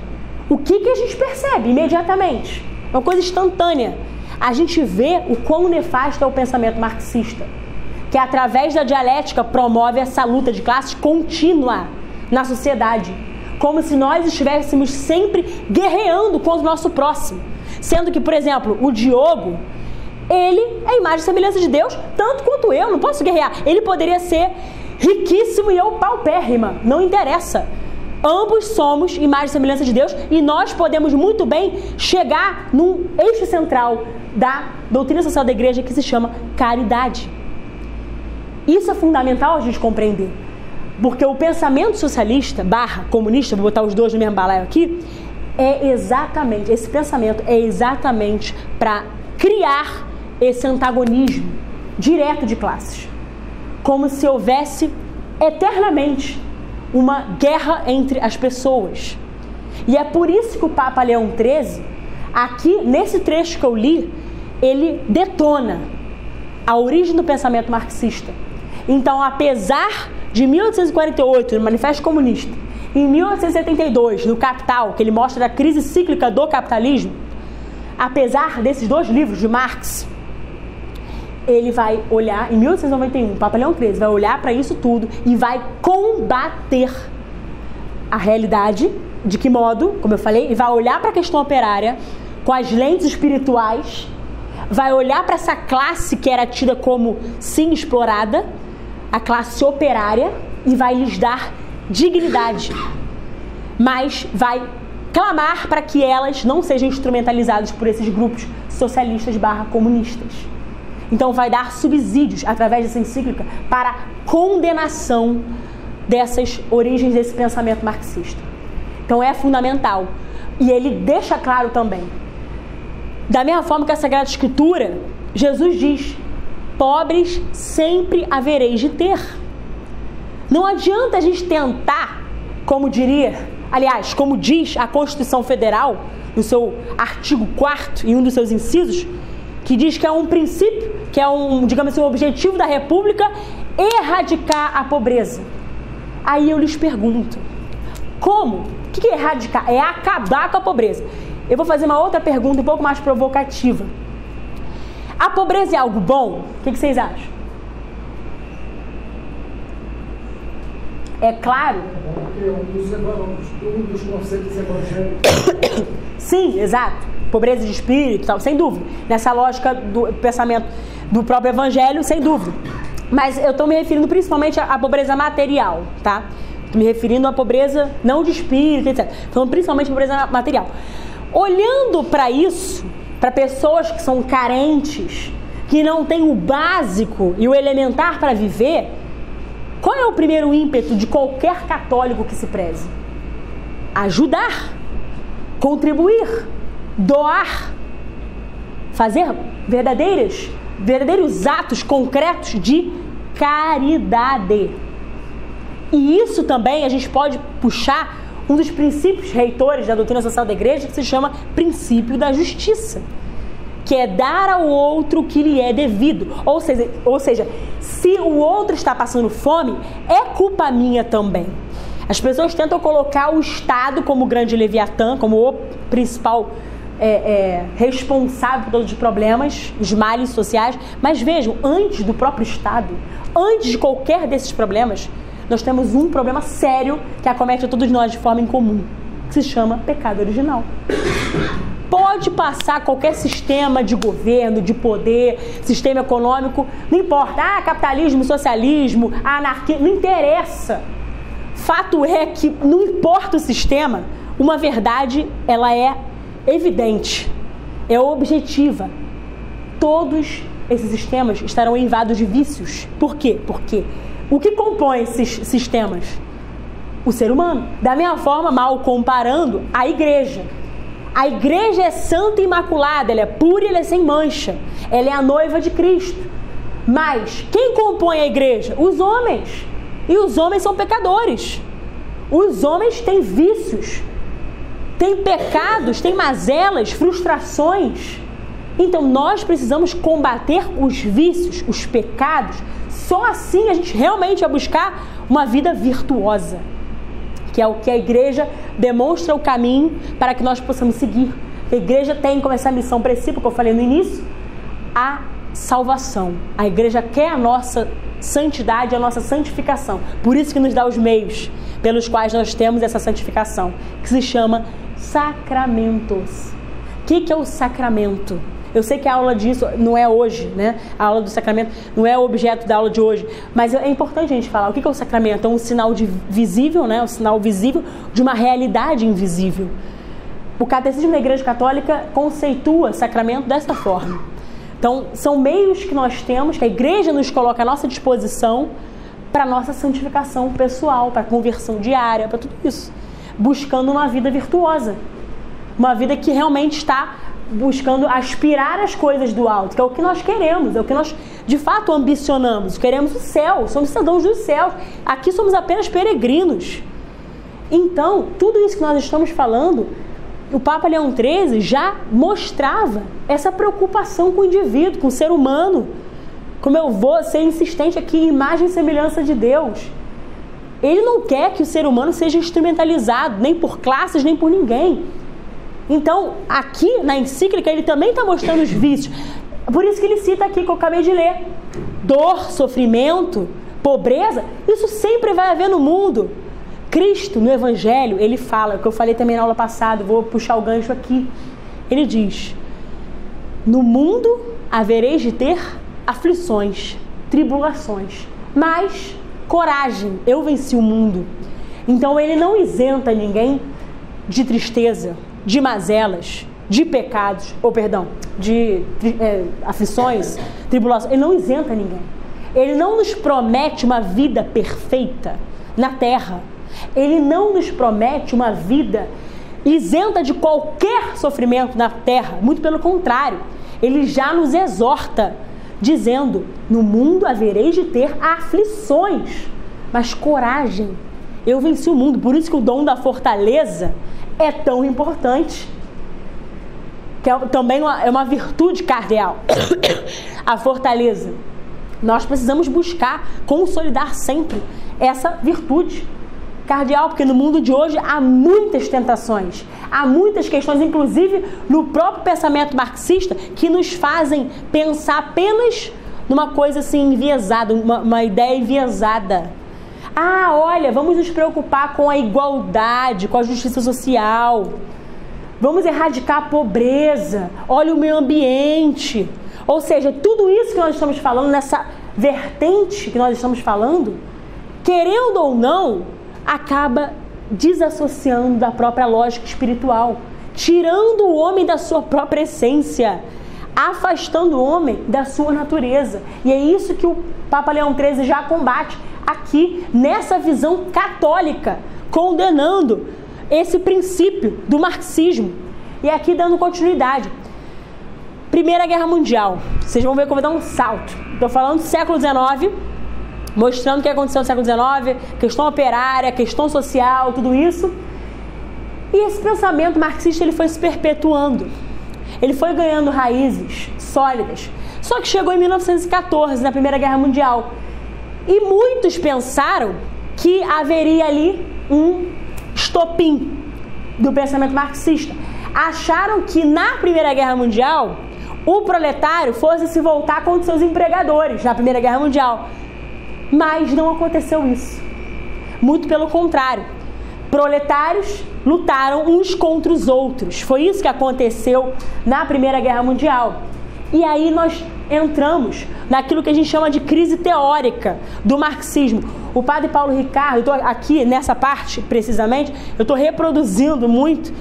o que, que a gente percebe imediatamente? Uma coisa instantânea. A gente vê o quão nefasto é o pensamento marxista, que através da dialética promove essa luta de classes contínua na sociedade, como se nós estivéssemos sempre guerreando contra o nosso próximo. Sendo que, por exemplo, o Diogo, ele é a imagem e semelhança de Deus, tanto quanto eu, não posso guerrear. Ele poderia ser riquíssimo e eu paupérrima, não interessa. Ambos somos imagem e semelhança de Deus e nós podemos muito bem chegar num eixo central da doutrina social da igreja que se chama caridade. Isso é fundamental a gente compreender. Porque o pensamento socialista barra comunista, vou botar os dois no mesmo balaio aqui, é exatamente, esse pensamento é exatamente para criar esse antagonismo direto de classes. Como se houvesse eternamente uma guerra entre as pessoas. E é por isso que o Papa Leão XIII, aqui nesse trecho que eu li, ele detona a origem do pensamento marxista. Então, apesar de 1848, no Manifesto Comunista, em 1872, no Capital, que ele mostra a crise cíclica do capitalismo, apesar desses dois livros de Marx, ele vai olhar, em 1891, o Papa Leão XIII vai olhar para isso tudo e vai combater a realidade. De que modo? Como eu falei, e vai olhar para a questão operária com as lentes espirituais, vai olhar para essa classe que era tida como sim explorada, a classe operária, e vai lhes dar dignidade. Mas vai clamar para que elas não sejam instrumentalizadas por esses grupos socialistas barra comunistas. Então, vai dar subsídios através dessa encíclica para condenação dessas origens desse pensamento marxista. Então, é fundamental. E ele deixa claro também. Da mesma forma que a Sagrada Escritura, Jesus diz: pobres sempre havereis de ter. Não adianta a gente tentar, como diria, aliás, como diz a Constituição Federal, no seu artigo 4 em um dos seus incisos, que diz que é um princípio, que é um, digamos assim, um objetivo da República erradicar a pobreza. Aí eu lhes pergunto, como? O que é erradicar? É acabar com a pobreza. Eu vou fazer uma outra pergunta um pouco mais provocativa. A pobreza é algo bom? O que, vocês acham? É claro. Porque um dos conceitos evangélicos. Sim, exato pobreza de espírito, tal, sem dúvida. Nessa lógica do pensamento do próprio evangelho, sem dúvida. Mas eu estou me referindo principalmente à pobreza material, tá? Estou me referindo à pobreza não de espírito, etc. Falando principalmente à pobreza material. Olhando para isso, para pessoas que são carentes, que não têm o básico e o elementar para viver, qual é o primeiro ímpeto de qualquer católico que se preze? Ajudar, contribuir, doar, fazer verdadeiras, verdadeiros atos concretos de caridade. E isso também a gente pode puxar um dos princípios reitores da doutrina social da igreja que se chama princípio da justiça que é dar ao outro o que lhe é devido. Ou seja, ou seja, se o outro está passando fome, é culpa minha também. As pessoas tentam colocar o Estado como o grande leviatã, como o principal é, é, responsável por todos os problemas, os males sociais. Mas vejam, antes do próprio Estado, antes de qualquer desses problemas, nós temos um problema sério que acomete a todos nós de forma incomum, que se chama pecado original pode passar qualquer sistema de governo, de poder, sistema econômico, não importa. Ah, capitalismo, socialismo, anarquia, não interessa. Fato é que não importa o sistema, uma verdade ela é evidente, é objetiva. Todos esses sistemas estarão envados de vícios. Por quê? Porque o que compõe esses sistemas? O ser humano. Da mesma forma, mal comparando, a igreja. A igreja é santa e imaculada, ela é pura e ela é sem mancha. Ela é a noiva de Cristo. Mas quem compõe a igreja? Os homens. E os homens são pecadores. Os homens têm vícios, têm pecados, têm mazelas, frustrações. Então nós precisamos combater os vícios, os pecados. Só assim a gente realmente vai buscar uma vida virtuosa que é o que a igreja demonstra o caminho para que nós possamos seguir. A igreja tem como essa missão principal que eu falei no início, a salvação. A igreja quer a nossa santidade, a nossa santificação. Por isso que nos dá os meios pelos quais nós temos essa santificação, que se chama sacramentos. O que, que é o sacramento? Eu sei que a aula disso não é hoje, né? A aula do sacramento não é o objeto da aula de hoje, mas é importante a gente falar o que é o sacramento. É um sinal de visível, né? Um sinal visível de uma realidade invisível. O catecismo da Igreja Católica conceitua sacramento desta forma. Então, são meios que nós temos, que a igreja nos coloca à nossa disposição para nossa santificação pessoal, para a conversão diária, para tudo isso. Buscando uma vida virtuosa. Uma vida que realmente está buscando aspirar as coisas do alto, que é o que nós queremos, é o que nós de fato ambicionamos. Queremos o céu, somos cidadãos dos céus. Aqui somos apenas peregrinos. Então, tudo isso que nós estamos falando, o Papa Leão XIII já mostrava essa preocupação com o indivíduo, com o ser humano. Como eu vou ser insistente aqui, imagem e semelhança de Deus. Ele não quer que o ser humano seja instrumentalizado, nem por classes, nem por ninguém. Então, aqui na encíclica, ele também está mostrando os vícios. Por isso que ele cita aqui que eu acabei de ler: dor, sofrimento, pobreza, isso sempre vai haver no mundo. Cristo, no Evangelho, ele fala, o que eu falei também na aula passada, vou puxar o gancho aqui. Ele diz: No mundo havereis de ter aflições, tribulações, mas coragem, eu venci o mundo. Então ele não isenta ninguém de tristeza, de mazelas, de pecados, ou perdão, de é, aflições, tribulações. Ele não isenta ninguém. Ele não nos promete uma vida perfeita na terra. Ele não nos promete uma vida isenta de qualquer sofrimento na terra. Muito pelo contrário, ele já nos exorta, dizendo: No mundo havereis de ter aflições, mas coragem. Eu venci o mundo. Por isso que o dom da fortaleza é tão importante. Que é também uma, é uma virtude cardeal. A fortaleza. Nós precisamos buscar consolidar sempre essa virtude cardeal, porque no mundo de hoje há muitas tentações, há muitas questões, inclusive no próprio pensamento marxista, que nos fazem pensar apenas numa coisa assim enviesada, uma, uma ideia enviesada ah, olha, vamos nos preocupar com a igualdade, com a justiça social. Vamos erradicar a pobreza. Olha o meio ambiente. Ou seja, tudo isso que nós estamos falando nessa vertente que nós estamos falando, querendo ou não, acaba desassociando da própria lógica espiritual, tirando o homem da sua própria essência, afastando o homem da sua natureza. E é isso que o Papa Leão XIII já combate aqui nessa visão católica, condenando esse princípio do marxismo. E aqui dando continuidade. Primeira Guerra Mundial. Vocês vão ver como vai dar um salto. Estou falando do século XIX, mostrando o que aconteceu no século XIX, questão operária, questão social, tudo isso. E esse pensamento marxista ele foi se perpetuando. Ele foi ganhando raízes sólidas. Só que chegou em 1914, na Primeira Guerra Mundial. E muitos pensaram que haveria ali um estopim do pensamento marxista. Acharam que na Primeira Guerra Mundial o proletário fosse se voltar contra seus empregadores na Primeira Guerra Mundial. Mas não aconteceu isso. Muito pelo contrário. Proletários lutaram uns contra os outros. Foi isso que aconteceu na Primeira Guerra Mundial. E aí nós entramos naquilo que a gente chama de crise teórica do marxismo. O padre Paulo Ricardo, eu aqui nessa parte precisamente, eu estou reproduzindo muito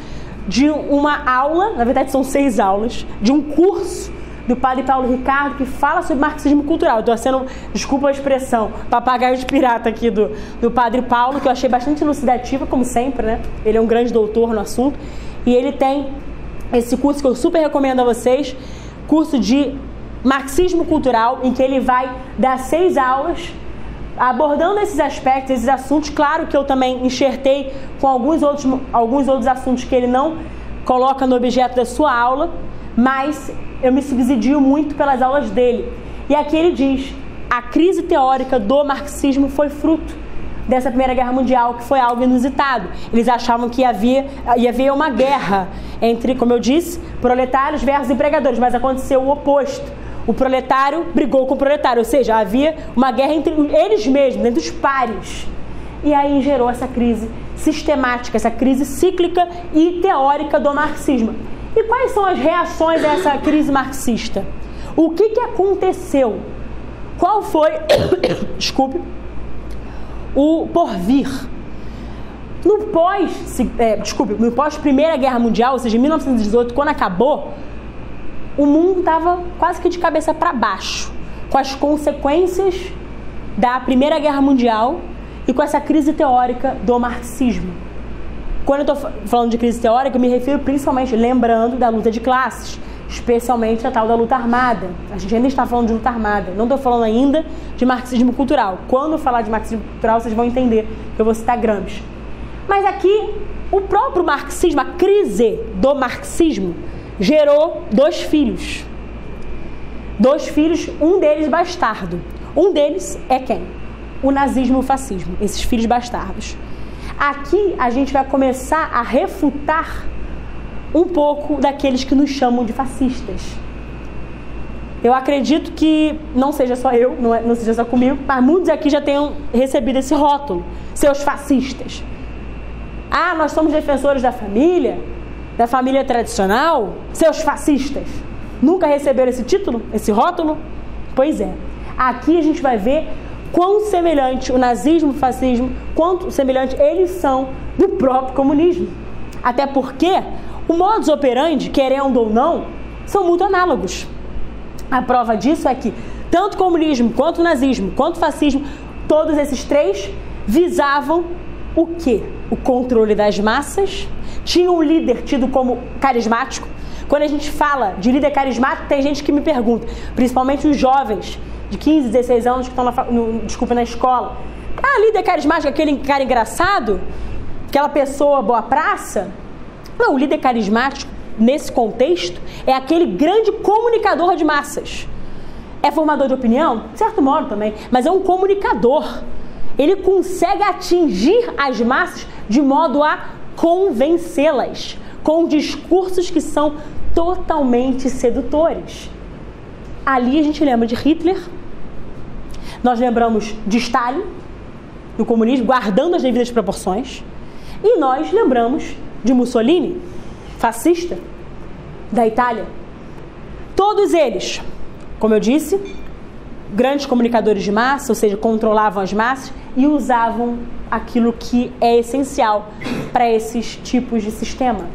de uma aula, na verdade são seis aulas, de um curso do padre Paulo Ricardo que fala sobre marxismo cultural. Estou sendo, desculpa a expressão, papagaio de pirata aqui do, do padre Paulo, que eu achei bastante elucidativa, como sempre, né? Ele é um grande doutor no assunto. E ele tem esse curso que eu super recomendo a vocês, curso de marxismo cultural, em que ele vai dar seis aulas abordando esses aspectos, esses assuntos, claro que eu também enxertei com alguns outros, alguns outros assuntos que ele não coloca no objeto da sua aula, mas eu me subsidio muito pelas aulas dele. E aqui ele diz: a crise teórica do marxismo foi fruto dessa Primeira Guerra Mundial, que foi algo inusitado. Eles achavam que havia, ia haver uma guerra entre, como eu disse, proletários versus empregadores, mas aconteceu o oposto o proletário brigou com o proletário, ou seja, havia uma guerra entre eles mesmos, entre os pares. E aí gerou essa crise sistemática, essa crise cíclica e teórica do marxismo. E quais são as reações a essa crise marxista? O que, que aconteceu? Qual foi, desculpe, o porvir? No pós, é, desculpe, no pós Primeira Guerra Mundial, ou seja, em 1918, quando acabou, o mundo estava quase que de cabeça para baixo, com as consequências da Primeira Guerra Mundial e com essa crise teórica do marxismo. Quando eu estou falando de crise teórica, eu me refiro principalmente lembrando da luta de classes, especialmente a tal da luta armada. A gente ainda está falando de luta armada, não estou falando ainda de marxismo cultural. Quando eu falar de marxismo cultural, vocês vão entender que eu vou citar Gramsci. Mas aqui, o próprio marxismo, a crise do marxismo, gerou dois filhos. Dois filhos, um deles bastardo. Um deles é quem? O nazismo e o fascismo, esses filhos bastardos. Aqui a gente vai começar a refutar um pouco daqueles que nos chamam de fascistas. Eu acredito que não seja só eu, não, é, não seja só comigo, mas muitos aqui já tenham recebido esse rótulo, seus fascistas. Ah, nós somos defensores da família, da família tradicional, seus fascistas, nunca receberam esse título, esse rótulo? Pois é. Aqui a gente vai ver quão semelhante o nazismo, o fascismo, quanto semelhante eles são do próprio comunismo. Até porque o modus operandi, querendo ou não, são muito análogos. A prova disso é que tanto o comunismo, quanto o nazismo, quanto o fascismo, todos esses três visavam o quê? O controle das massas tinha um líder tido como carismático. Quando a gente fala de líder carismático, tem gente que me pergunta, principalmente os jovens de 15, 16 anos que estão na, no, desculpa, na escola. Ah, líder carismático, aquele cara engraçado? Aquela pessoa boa praça? Não, o líder carismático, nesse contexto, é aquele grande comunicador de massas. É formador de opinião? De certo modo também, mas é um comunicador. Ele consegue atingir as massas de modo a convencê-las com discursos que são totalmente sedutores. Ali a gente lembra de Hitler, nós lembramos de Stalin, do comunismo, guardando as devidas proporções, e nós lembramos de Mussolini, fascista, da Itália. Todos eles, como eu disse, grandes comunicadores de massa, ou seja, controlavam as massas e usavam aquilo que é essencial para esses tipos de sistema: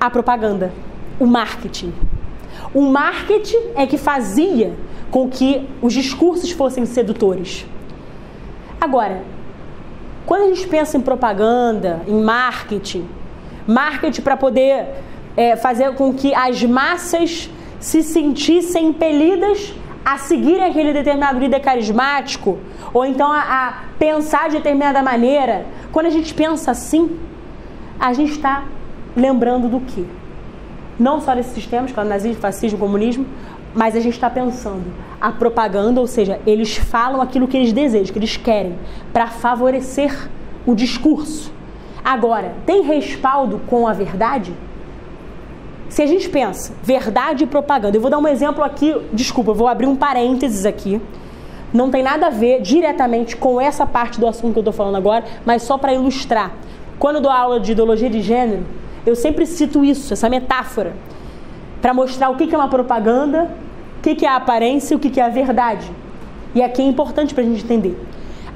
a propaganda, o marketing. O marketing é que fazia com que os discursos fossem sedutores. Agora, quando a gente pensa em propaganda, em marketing, marketing para poder é, fazer com que as massas se sentissem impelidas a seguir aquele determinado líder carismático, ou então a, a pensar de determinada maneira. Quando a gente pensa assim, a gente está lembrando do quê? Não só desses sistemas, claro, nazismo, fascismo, comunismo, mas a gente está pensando a propaganda, ou seja, eles falam aquilo que eles desejam, que eles querem, para favorecer o discurso. Agora, tem respaldo com a verdade? Se a gente pensa verdade e propaganda, eu vou dar um exemplo aqui, desculpa, eu vou abrir um parênteses aqui. Não tem nada a ver diretamente com essa parte do assunto que eu estou falando agora, mas só para ilustrar. Quando eu dou aula de ideologia de gênero, eu sempre cito isso, essa metáfora, para mostrar o que é uma propaganda, o que é a aparência e o que é a verdade. E aqui é importante para a gente entender.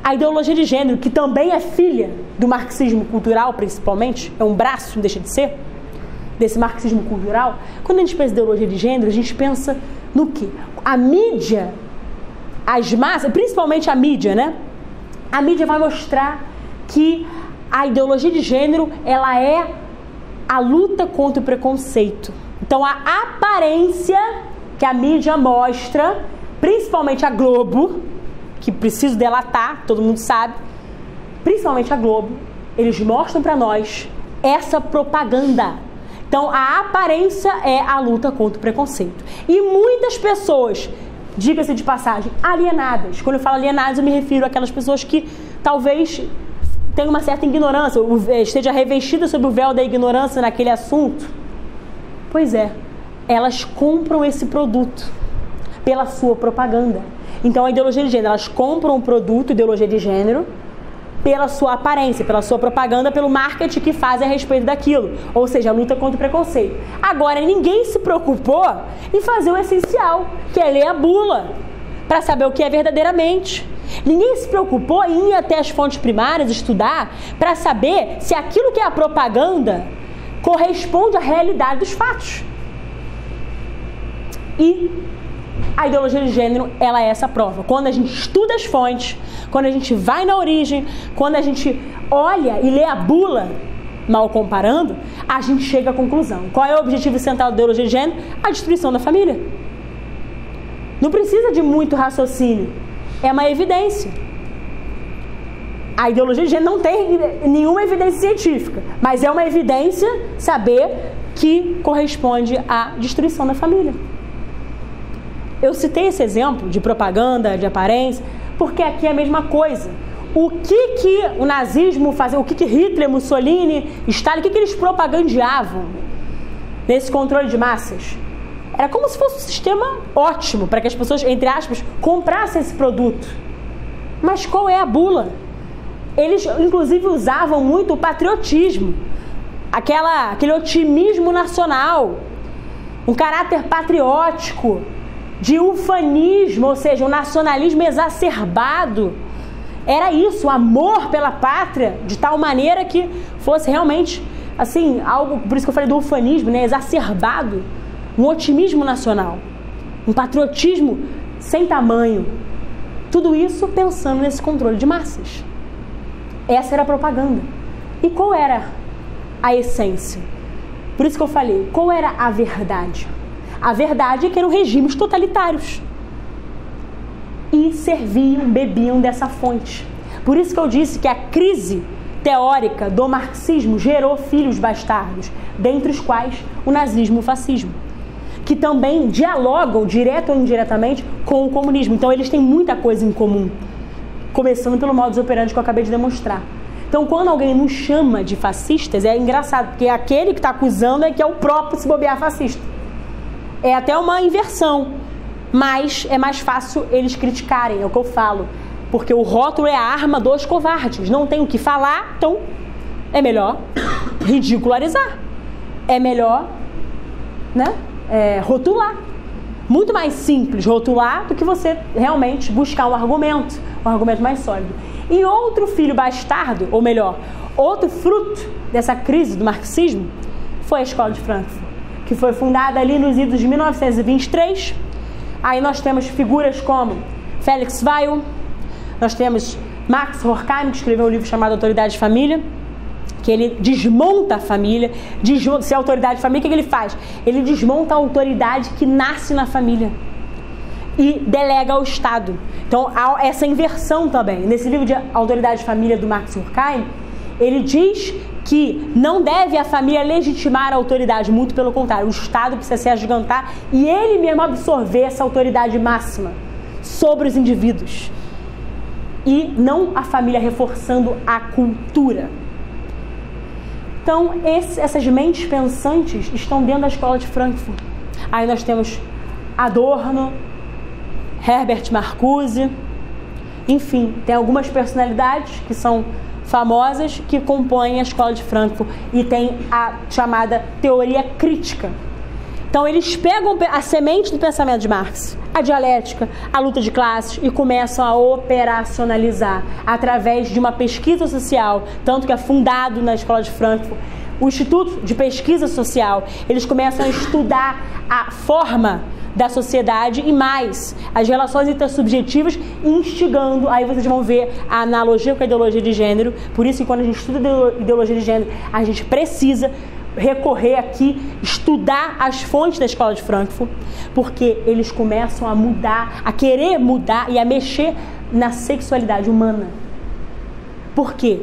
A ideologia de gênero, que também é filha do marxismo cultural, principalmente, é um braço, não deixa de ser, desse marxismo cultural, quando a gente pensa em ideologia de gênero, a gente pensa no que? A mídia, as massas, principalmente a mídia, né? A mídia vai mostrar que a ideologia de gênero, ela é a luta contra o preconceito. Então a aparência que a mídia mostra, principalmente a Globo, que preciso delatar, todo mundo sabe, principalmente a Globo, eles mostram para nós essa propaganda então, a aparência é a luta contra o preconceito. E muitas pessoas, diga-se de passagem, alienadas. Quando eu falo alienadas, eu me refiro àquelas pessoas que talvez tenham uma certa ignorância, esteja revestida sob o véu da ignorância naquele assunto. Pois é, elas compram esse produto pela sua propaganda. Então, a ideologia de gênero, elas compram o produto, ideologia de gênero, pela sua aparência, pela sua propaganda, pelo marketing que faz a respeito daquilo, ou seja, a luta contra o preconceito. Agora, ninguém se preocupou em fazer o essencial, que é ler a bula, para saber o que é verdadeiramente. Ninguém se preocupou em ir até as fontes primárias, estudar, para saber se aquilo que é a propaganda corresponde à realidade dos fatos. E a ideologia de gênero, ela é essa prova. Quando a gente estuda as fontes, quando a gente vai na origem, quando a gente olha e lê a bula, mal comparando, a gente chega à conclusão. Qual é o objetivo central da ideologia de gênero? A destruição da família. Não precisa de muito raciocínio. É uma evidência. A ideologia de gênero não tem nenhuma evidência científica, mas é uma evidência saber que corresponde à destruição da família. Eu citei esse exemplo de propaganda, de aparência, porque aqui é a mesma coisa. O que, que o nazismo fazia, o que, que Hitler, Mussolini, Stalin, o que, que eles propagandeavam nesse controle de massas? Era como se fosse um sistema ótimo para que as pessoas, entre aspas, comprassem esse produto. Mas qual é a bula? Eles, inclusive, usavam muito o patriotismo, aquela, aquele otimismo nacional, um caráter patriótico de ufanismo, ou seja, um nacionalismo exacerbado. Era isso, o amor pela pátria, de tal maneira que fosse realmente, assim, algo, por isso que eu falei do ufanismo, né, exacerbado, um otimismo nacional, um patriotismo sem tamanho. Tudo isso pensando nesse controle de massas. Essa era a propaganda. E qual era a essência? Por isso que eu falei, qual era a verdade? A verdade é que eram regimes totalitários. E serviam, bebiam dessa fonte. Por isso que eu disse que a crise teórica do marxismo gerou filhos bastardos, dentre os quais o nazismo e o fascismo, que também dialogam, direto ou indiretamente, com o comunismo. Então eles têm muita coisa em comum, começando pelo modus operandi que eu acabei de demonstrar. Então, quando alguém nos chama de fascistas, é engraçado, porque aquele que está acusando é que é o próprio se bobear fascista. É até uma inversão, mas é mais fácil eles criticarem, é o que eu falo. Porque o rótulo é a arma dos covardes. Não tem o que falar, então é melhor ridicularizar. É melhor né, é, rotular. muito mais simples rotular do que você realmente buscar um argumento, um argumento mais sólido. E outro filho bastardo, ou melhor, outro fruto dessa crise do marxismo foi a Escola de Frankfurt, que foi fundada ali nos idos de 1923. Aí nós temos figuras como Felix Weil, nós temos Max Horkheim, que escreveu um livro chamado Autoridade de Família, que ele desmonta a família, desmonta, se é autoridade de família, o que ele faz? Ele desmonta a autoridade que nasce na família e delega ao Estado. Então há essa inversão também. Nesse livro de Autoridade de Família do Max Horkheim, ele diz que não deve a família legitimar a autoridade, muito pelo contrário, o Estado precisa se agigantar e ele mesmo absorver essa autoridade máxima sobre os indivíduos. E não a família reforçando a cultura. Então, esse, essas mentes pensantes estão dentro da escola de Frankfurt. Aí nós temos Adorno, Herbert Marcuse, enfim, tem algumas personalidades que são famosas que compõem a escola de Frankfurt e tem a chamada teoria crítica. Então eles pegam a semente do pensamento de Marx, a dialética, a luta de classes e começam a operacionalizar através de uma pesquisa social, tanto que é fundado na escola de Frankfurt, o Instituto de Pesquisa Social. Eles começam a estudar a forma da sociedade e mais as relações intersubjetivas, instigando. Aí vocês vão ver a analogia com a ideologia de gênero. Por isso que quando a gente estuda ideologia de gênero, a gente precisa recorrer aqui, estudar as fontes da escola de Frankfurt, porque eles começam a mudar, a querer mudar e a mexer na sexualidade humana. Por quê?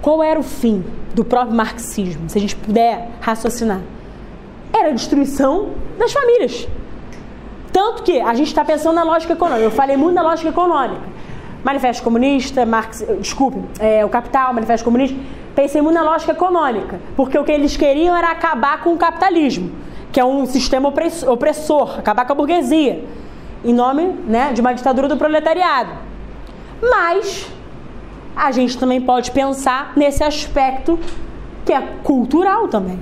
Qual era o fim do próprio marxismo, se a gente puder raciocinar? Era a destruição das famílias. Tanto que a gente está pensando na lógica econômica. Eu falei muito na lógica econômica. Manifesto Comunista, Marx, desculpe, é, o Capital, Manifesto Comunista. Pensei muito na lógica econômica, porque o que eles queriam era acabar com o capitalismo, que é um sistema opressor, acabar com a burguesia, em nome né, de uma ditadura do proletariado. Mas a gente também pode pensar nesse aspecto que é cultural também.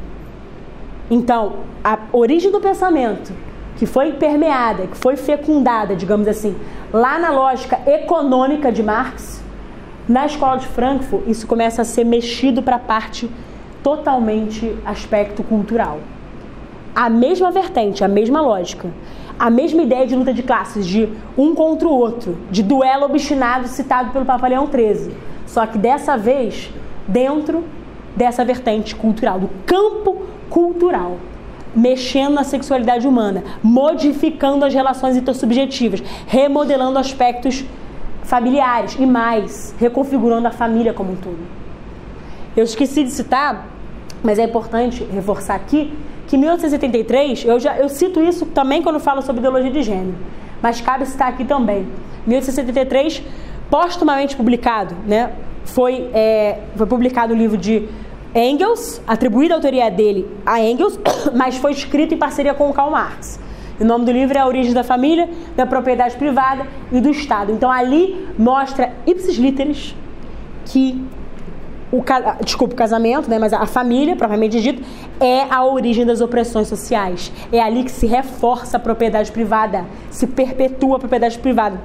Então, a origem do pensamento que foi permeada, que foi fecundada, digamos assim, lá na lógica econômica de Marx, na escola de Frankfurt, isso começa a ser mexido para a parte totalmente aspecto cultural. A mesma vertente, a mesma lógica, a mesma ideia de luta de classes, de um contra o outro, de duelo obstinado citado pelo Papa Leão XIII. Só que dessa vez, dentro dessa vertente cultural, do campo cultural mexendo na sexualidade humana, modificando as relações intersubjetivas, remodelando aspectos familiares e mais, reconfigurando a família como um todo. Eu esqueci de citar, mas é importante reforçar aqui que em 1873, eu já eu cito isso também quando falo sobre ideologia de gênero, mas cabe citar aqui também. 1873, postumamente publicado, né? Foi, é, foi publicado o livro de Engels, atribuída a autoria dele a Engels, mas foi escrito em parceria com Karl Marx. O nome do livro é A Origem da Família, da Propriedade Privada e do Estado. Então ali mostra ipsis literis que o, desculpa, o casamento, né, mas a família, propriamente dito, é a origem das opressões sociais. É ali que se reforça a propriedade privada, se perpetua a propriedade privada.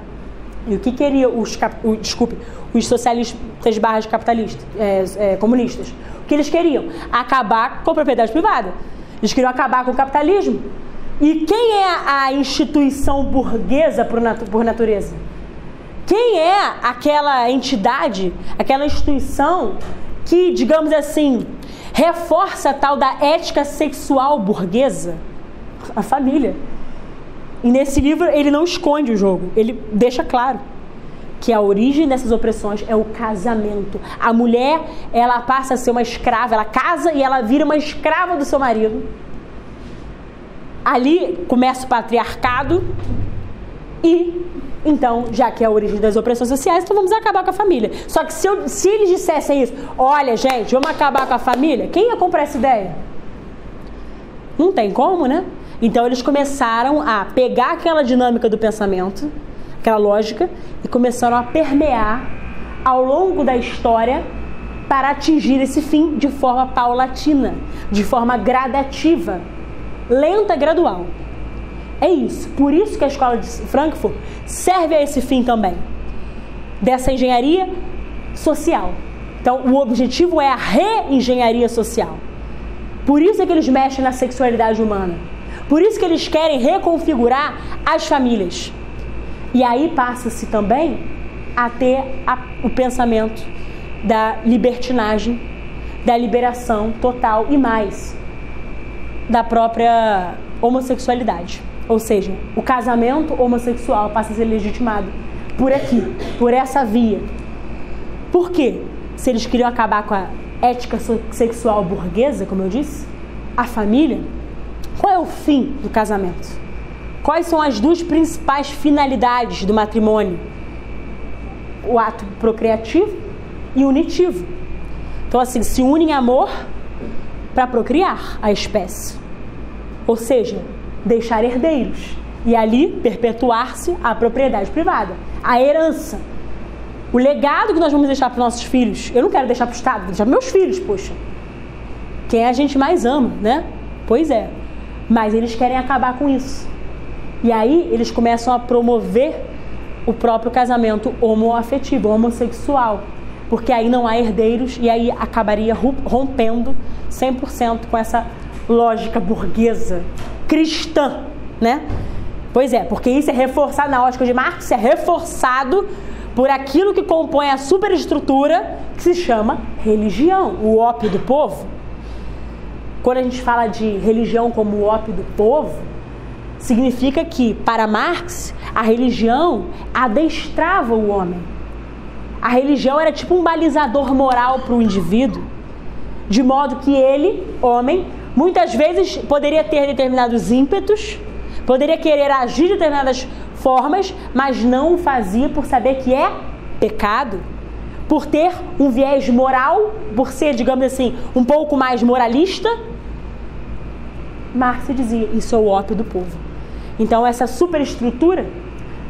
E o que queria os, o, desculpe, os socialistas barras capitalistas, é, é, comunistas? que eles queriam? Acabar com a propriedade privada. Eles queriam acabar com o capitalismo. E quem é a instituição burguesa por natureza? Quem é aquela entidade, aquela instituição que, digamos assim, reforça a tal da ética sexual burguesa? A família. E nesse livro ele não esconde o jogo, ele deixa claro que a origem dessas opressões é o casamento. A mulher, ela passa a ser uma escrava, ela casa e ela vira uma escrava do seu marido. Ali começa o patriarcado e então, já que é a origem das opressões sociais, então vamos acabar com a família. Só que se, eu, se eles dissessem isso, olha, gente, vamos acabar com a família, quem ia comprar essa ideia? Não tem como, né? Então eles começaram a pegar aquela dinâmica do pensamento aquela lógica, e começaram a permear ao longo da história para atingir esse fim de forma paulatina, de forma gradativa, lenta, gradual. É isso. Por isso que a escola de Frankfurt serve a esse fim também. Dessa engenharia social. Então, o objetivo é a reengenharia social. Por isso é que eles mexem na sexualidade humana. Por isso que eles querem reconfigurar as famílias. E aí passa-se também a ter a, o pensamento da libertinagem, da liberação total e mais da própria homossexualidade. Ou seja, o casamento homossexual passa a ser legitimado por aqui, por essa via. Por quê? Se eles queriam acabar com a ética sexual burguesa, como eu disse, a família, qual é o fim do casamento? Quais são as duas principais finalidades do matrimônio? O ato procriativo e unitivo. Então, assim, se unem em amor para procriar a espécie. Ou seja, deixar herdeiros. E ali perpetuar-se a propriedade privada, a herança. O legado que nós vamos deixar para nossos filhos. Eu não quero deixar para o Estado, vou deixar para meus filhos, poxa. Quem a gente mais ama, né? Pois é. Mas eles querem acabar com isso. E aí eles começam a promover o próprio casamento homoafetivo, homossexual. Porque aí não há herdeiros e aí acabaria rompendo 100% com essa lógica burguesa, cristã, né? Pois é, porque isso é reforçado na ótica de Marx, é reforçado por aquilo que compõe a superestrutura que se chama religião, o ópio do povo. Quando a gente fala de religião como o ópio do povo, significa que, para Marx, a religião adestrava o homem. A religião era tipo um balizador moral para o indivíduo, de modo que ele, homem, muitas vezes poderia ter determinados ímpetos, poderia querer agir de determinadas formas, mas não o fazia por saber que é pecado, por ter um viés moral, por ser, digamos assim, um pouco mais moralista. Marx dizia: Isso é o ópio do povo. Então, essa superestrutura,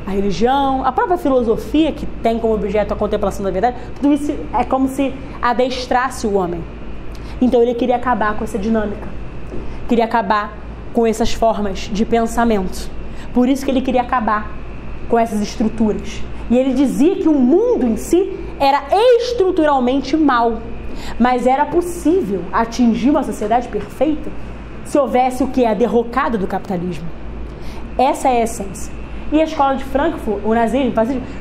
a religião, a própria filosofia, que tem como objeto a contemplação da verdade, tudo isso é como se adestrasse o homem. Então, ele queria acabar com essa dinâmica, queria acabar com essas formas de pensamento. Por isso que ele queria acabar com essas estruturas. E ele dizia que o mundo em si era estruturalmente mal, mas era possível atingir uma sociedade perfeita se houvesse o que é a derrocada do capitalismo. Essa é a essência. E a escola de Frankfurt, o nazismo,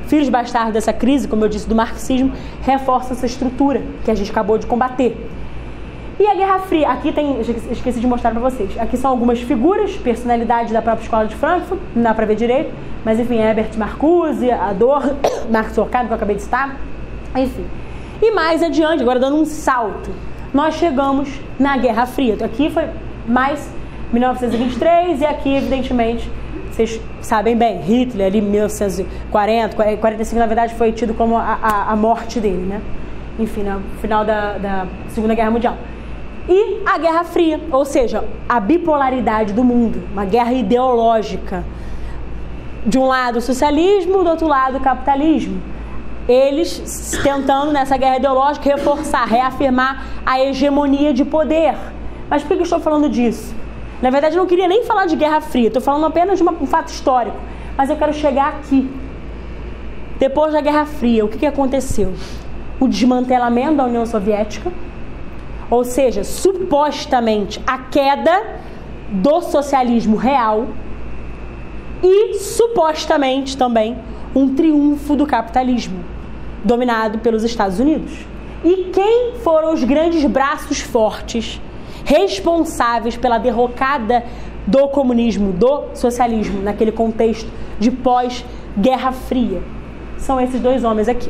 filhos bastardos dessa crise, como eu disse, do marxismo, reforça essa estrutura que a gente acabou de combater. E a Guerra Fria, aqui tem, esqueci de mostrar para vocês. Aqui são algumas figuras, personalidades da própria escola de Frankfurt, não dá para ver direito, mas enfim, Herbert Marcuse, Ador, Marx Horkheimer, que eu acabei de citar, enfim. E mais adiante, agora dando um salto, nós chegamos na Guerra Fria. Aqui foi mais 1923 e aqui, evidentemente, vocês sabem bem, Hitler ali 1940, 45 na verdade foi tido como a, a, a morte dele, né? Enfim, no final da, da Segunda Guerra Mundial. E a Guerra Fria, ou seja, a bipolaridade do mundo, uma guerra ideológica. De um lado o socialismo, do outro lado o capitalismo. Eles tentando nessa guerra ideológica reforçar, reafirmar a hegemonia de poder. Mas por que eu estou falando disso? Na verdade, eu não queria nem falar de Guerra Fria, estou falando apenas de uma, um fato histórico. Mas eu quero chegar aqui. Depois da Guerra Fria, o que, que aconteceu? O desmantelamento da União Soviética, ou seja, supostamente a queda do socialismo real e supostamente também um triunfo do capitalismo, dominado pelos Estados Unidos. E quem foram os grandes braços fortes responsáveis pela derrocada do comunismo, do socialismo, naquele contexto de pós-Guerra Fria. São esses dois homens aqui.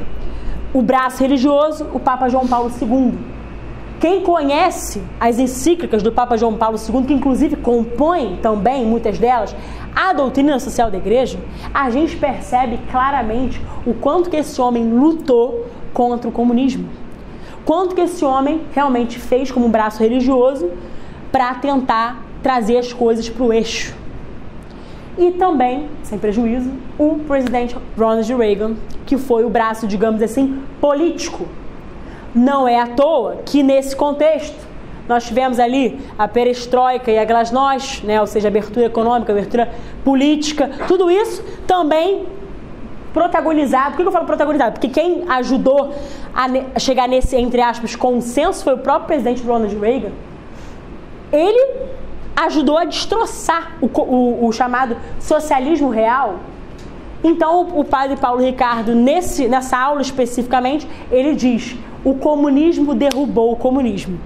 O braço religioso, o Papa João Paulo II. Quem conhece as encíclicas do Papa João Paulo II, que inclusive compõem também, muitas delas, a doutrina social da igreja, a gente percebe claramente o quanto que esse homem lutou contra o comunismo quanto que esse homem realmente fez como um braço religioso para tentar trazer as coisas para o eixo. E também, sem prejuízo, o presidente Ronald Reagan, que foi o braço, digamos assim, político. Não é à toa que nesse contexto nós tivemos ali a perestroika e a glasnost, né, ou seja, abertura econômica, abertura política, tudo isso também protagonizado. Por que eu falo protagonizado? Porque quem ajudou a chegar nesse, entre aspas, consenso foi o próprio presidente Ronald Reagan. Ele ajudou a destroçar o, o, o chamado socialismo real. Então, o, o padre Paulo Ricardo, nesse, nessa aula especificamente, ele diz: o comunismo derrubou o comunismo.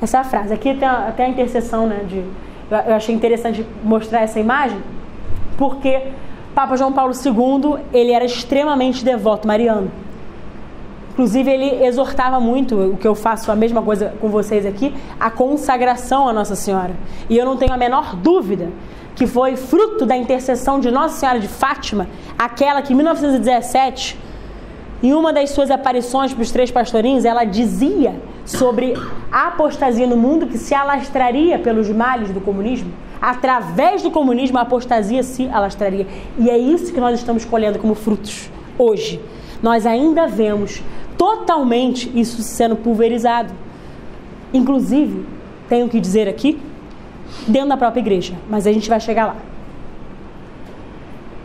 Essa é frase. Aqui tem até a interseção, né? De, eu achei interessante mostrar essa imagem, porque Papa João Paulo II ele era extremamente devoto mariano. Inclusive, ele exortava muito, o que eu faço a mesma coisa com vocês aqui, a consagração a Nossa Senhora. E eu não tenho a menor dúvida que foi fruto da intercessão de Nossa Senhora de Fátima, aquela que em 1917, em uma das suas aparições para os três pastorinhos, ela dizia sobre a apostasia no mundo que se alastraria pelos males do comunismo. Através do comunismo, a apostasia se alastraria. E é isso que nós estamos colhendo como frutos hoje. Nós ainda vemos totalmente isso sendo pulverizado. Inclusive, tenho que dizer aqui, dentro da própria igreja, mas a gente vai chegar lá.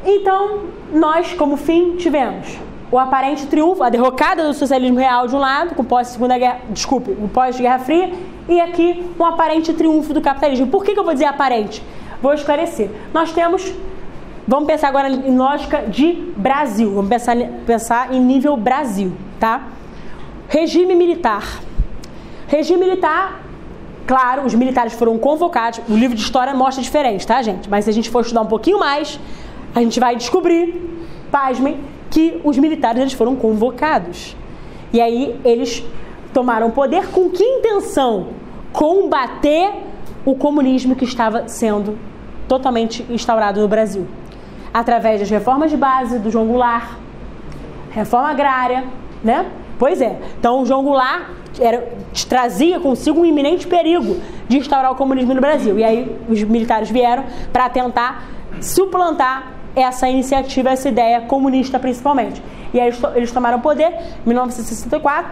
Então, nós, como fim, tivemos o aparente triunfo, a derrocada do socialismo real de um lado, com pós-segunda guerra, desculpe, o pós-guerra fria, e aqui um aparente triunfo do capitalismo. Por que, que eu vou dizer aparente? Vou esclarecer. Nós temos Vamos pensar agora em lógica de Brasil. Vamos pensar, pensar em nível Brasil, tá? Regime militar. Regime militar, claro, os militares foram convocados. O livro de história mostra diferente, tá, gente? Mas se a gente for estudar um pouquinho mais, a gente vai descobrir, pasmem, que os militares eles foram convocados. E aí eles tomaram poder com que intenção? Combater o comunismo que estava sendo totalmente instaurado no Brasil através das reformas de base do João Goulart, reforma agrária, né? Pois é. Então o João Goulart era, trazia consigo um iminente perigo de instaurar o comunismo no Brasil. E aí os militares vieram para tentar suplantar essa iniciativa, essa ideia comunista principalmente. E aí eles, tomaram poder em 1964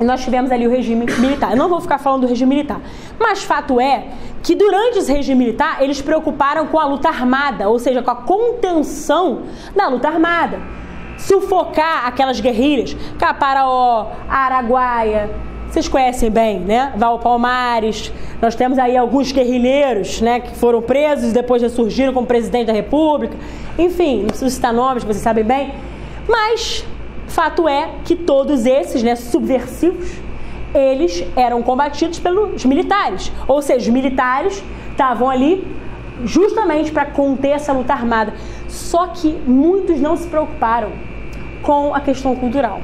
e nós tivemos ali o regime militar. Eu não vou ficar falando do regime militar. Mas fato é que durante esse regime militar, eles preocuparam com a luta armada, ou seja, com a contenção da luta armada. Sufocar aquelas guerrilhas, Caparaó, Araguaia, vocês conhecem bem, né? Val Palmares. Nós temos aí alguns guerrilheiros, né, que foram presos e depois ressurgiram como presidente da República. Enfim, não preciso citar nomes, vocês sabem bem. Mas Fato é que todos esses, né, subversivos, eles eram combatidos pelos militares. Ou seja, os militares estavam ali justamente para conter essa luta armada. Só que muitos não se preocuparam com a questão cultural.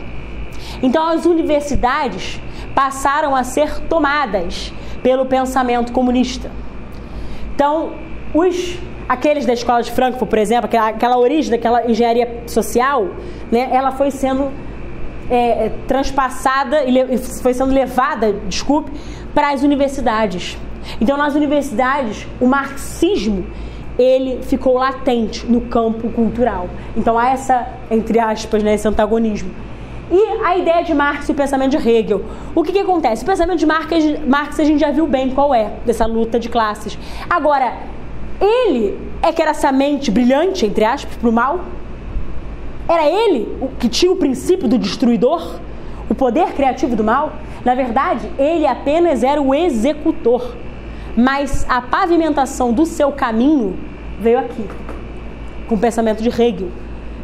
Então as universidades passaram a ser tomadas pelo pensamento comunista. Então, os aqueles da escola de Frankfurt, por exemplo, aquela, aquela origem daquela engenharia social, né, ela foi sendo é, transpassada e foi sendo levada, desculpe, para as universidades. Então, nas universidades, o marxismo ele ficou latente no campo cultural. Então, há essa, entre aspas, né, esse antagonismo. E a ideia de Marx e o pensamento de Hegel. O que, que acontece? O pensamento de Marx, Marx a gente já viu bem qual é, dessa luta de classes. Agora, ele é que era essa mente brilhante, entre aspas, para o mal? Era ele o que tinha o princípio do destruidor? O poder criativo do mal? Na verdade, ele apenas era o executor. Mas a pavimentação do seu caminho veio aqui, com o pensamento de Hegel.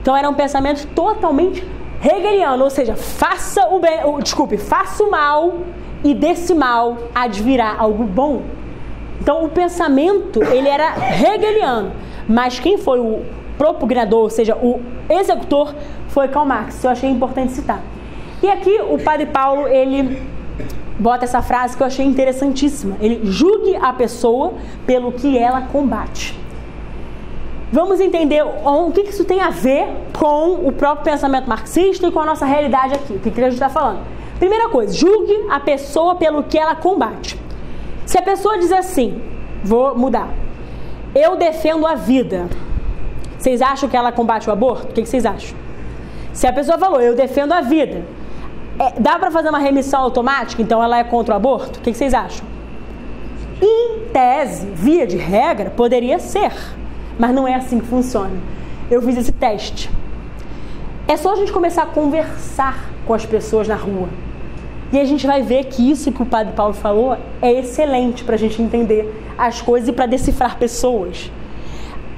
Então era um pensamento totalmente hegeliano, ou seja, faça o bem, desculpe, faça o mal e desse mal advirá algo bom. Então o pensamento ele era hegeliano, mas quem foi o propugnador, ou seja, o executor, foi Karl Marx. Eu achei importante citar. E aqui o Padre Paulo ele bota essa frase que eu achei interessantíssima. Ele julgue a pessoa pelo que ela combate. Vamos entender o que isso tem a ver com o próprio pensamento marxista e com a nossa realidade aqui. O que a gente está falando? Primeira coisa, julgue a pessoa pelo que ela combate. Se a pessoa diz assim, vou mudar, eu defendo a vida, vocês acham que ela combate o aborto? O que vocês acham? Se a pessoa falou, eu defendo a vida, É, dá para fazer uma remissão automática? Então ela é contra o aborto? O que, vocês acham? Em tese, via de regra, poderia ser, mas não é assim que funciona. Eu fiz esse teste. É só a gente começar a conversar com as pessoas na rua. E a gente vai ver que isso que o Padre Paulo falou é excelente para a gente entender as coisas e para decifrar pessoas.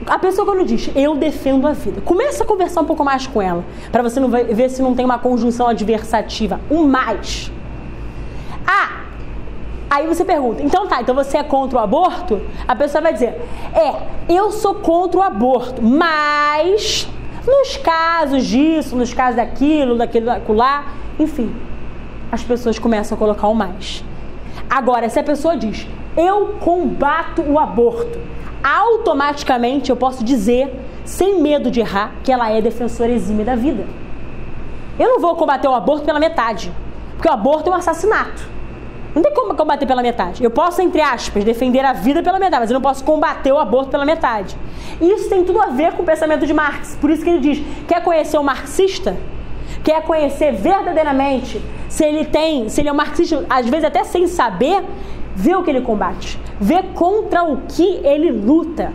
A pessoa quando diz eu defendo a vida, começa a conversar um pouco mais com ela, para você não ver se não tem uma conjunção adversativa, um mais. Aí você pergunta, então tá, então você é contra o aborto? A pessoa vai dizer, é, eu sou contra o aborto, mas nos casos disso, nos casos daquilo, daquilo, lá, enfim, as pessoas começam a colocar o mais. Agora, se a pessoa diz, eu combato o aborto, automaticamente eu posso dizer, sem medo de errar, que ela é defensora exímia da vida. Eu não vou combater o aborto pela metade, porque o aborto é um assassinato. Não tem como combater pela metade. Eu posso, entre aspas, defender a vida pela metade, mas eu não posso combater o aborto pela metade. Isso tem tudo a ver com o pensamento de Marx. Por isso que ele diz: quer conhecer o marxista? Quer conhecer verdadeiramente se ele tem, se ele é um marxista, às vezes até sem saber, vê o que ele combate, vê contra o que ele luta.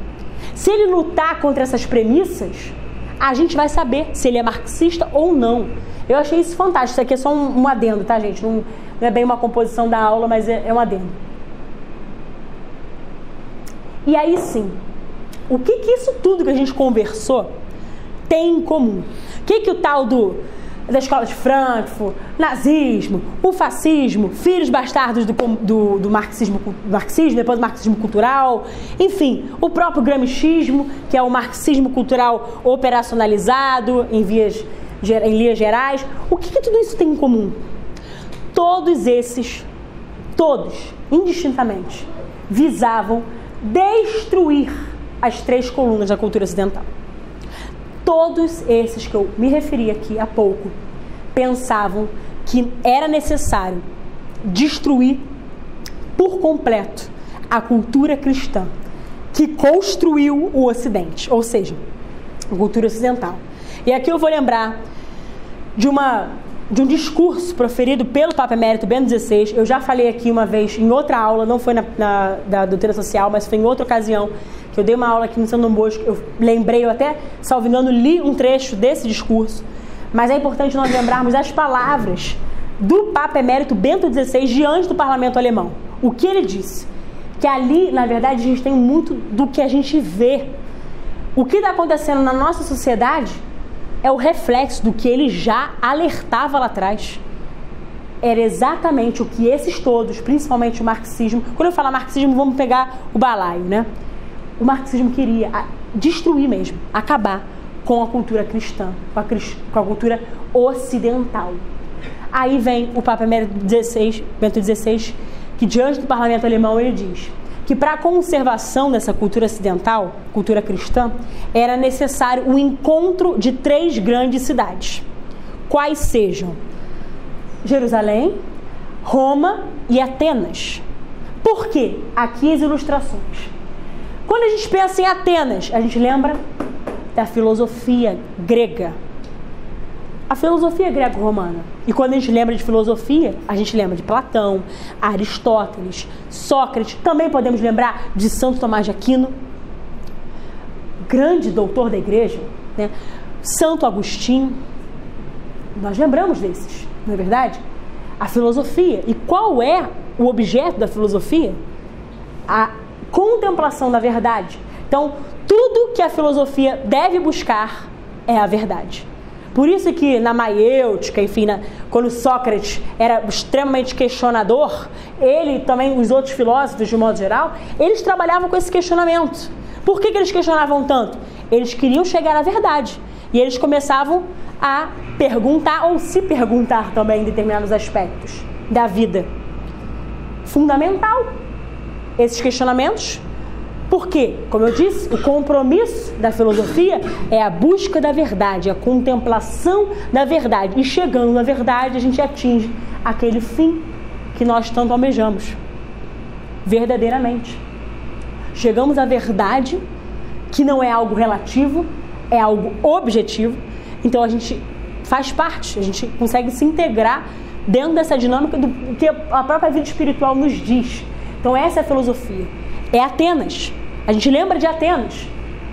Se ele lutar contra essas premissas, a gente vai saber se ele é marxista ou não. Eu achei isso fantástico. Isso aqui é só um, um adendo, tá, gente? Não, não, é bem uma composição da aula, mas é, é um adendo. E aí sim, o que, que isso tudo que a gente conversou tem em comum? O que, que o tal do da escola de Frankfurt, nazismo, o fascismo, filhos bastardos do, do, do marxismo, marxismo, depois do marxismo cultural, enfim, o próprio gramichismo, que é o marxismo cultural operacionalizado em vias em linhas gerais. O que, que tudo isso tem em comum? Todos esses, todos, indistintamente, visavam destruir as três colunas da cultura ocidental. Todos esses que eu me referi aqui há pouco pensavam que era necessário destruir por completo a cultura cristã que construiu o Ocidente, ou seja, a cultura ocidental. E aqui eu vou lembrar de uma de um discurso proferido pelo Papa Emérito Bento XVI. Eu já falei aqui uma vez em outra aula, não foi na, na da doutrina social, mas foi em outra ocasião que eu dei uma aula aqui no São Dom Bosco. Eu lembrei, eu até, salvinando, li um trecho desse discurso. Mas é importante nós lembrarmos as palavras do Papa Emérito Bento XVI diante do parlamento alemão. O que ele disse? Que ali, na verdade, a gente tem muito do que a gente vê. O que está acontecendo na nossa sociedade é o reflexo do que ele já alertava lá atrás. Era exatamente o que esses todos, principalmente o marxismo, quando eu falar marxismo, vamos pegar o balaio, né? O marxismo queria destruir mesmo, acabar com a cultura cristã, com a, com a cultura ocidental. Aí vem o Papa Emérito XVI, Bento XVI, que diante do parlamento alemão ele diz: que para a conservação dessa cultura ocidental, cultura cristã, era necessário o encontro de três grandes cidades. Quais sejam Jerusalém, Roma e Atenas. Por quê? Aqui as ilustrações. Quando a gente pensa em Atenas, a gente lembra da filosofia grega, a filosofia greco-romana. E quando a gente lembra de filosofia, a gente lembra de Platão, Aristóteles, Sócrates, também podemos lembrar de Santo Tomás de Aquino, grande doutor da igreja, né? Santo Agostinho. Nós lembramos desses, não é verdade? A filosofia. E qual é o objeto da filosofia? A contemplação da verdade. Então, tudo que a filosofia deve buscar é a verdade. Por isso que na maiêutica, enfim, na, quando Sócrates era extremamente questionador, ele também, os outros filósofos de modo geral, eles trabalhavam com esse questionamento. Por que, que eles questionavam tanto? Eles queriam chegar à verdade. E eles começavam a perguntar ou se perguntar também em determinados aspectos da vida. Fundamental esses questionamentos porque, como eu disse, o compromisso da filosofia é a busca da verdade, a contemplação da verdade. E chegando na verdade, a gente atinge aquele fim que nós tanto almejamos. Verdadeiramente. Chegamos à verdade, que não é algo relativo, é algo objetivo. Então a gente faz parte, a gente consegue se integrar dentro dessa dinâmica do que a própria vida espiritual nos diz. Então, essa é a filosofia. É Atenas. A gente lembra de Atenas.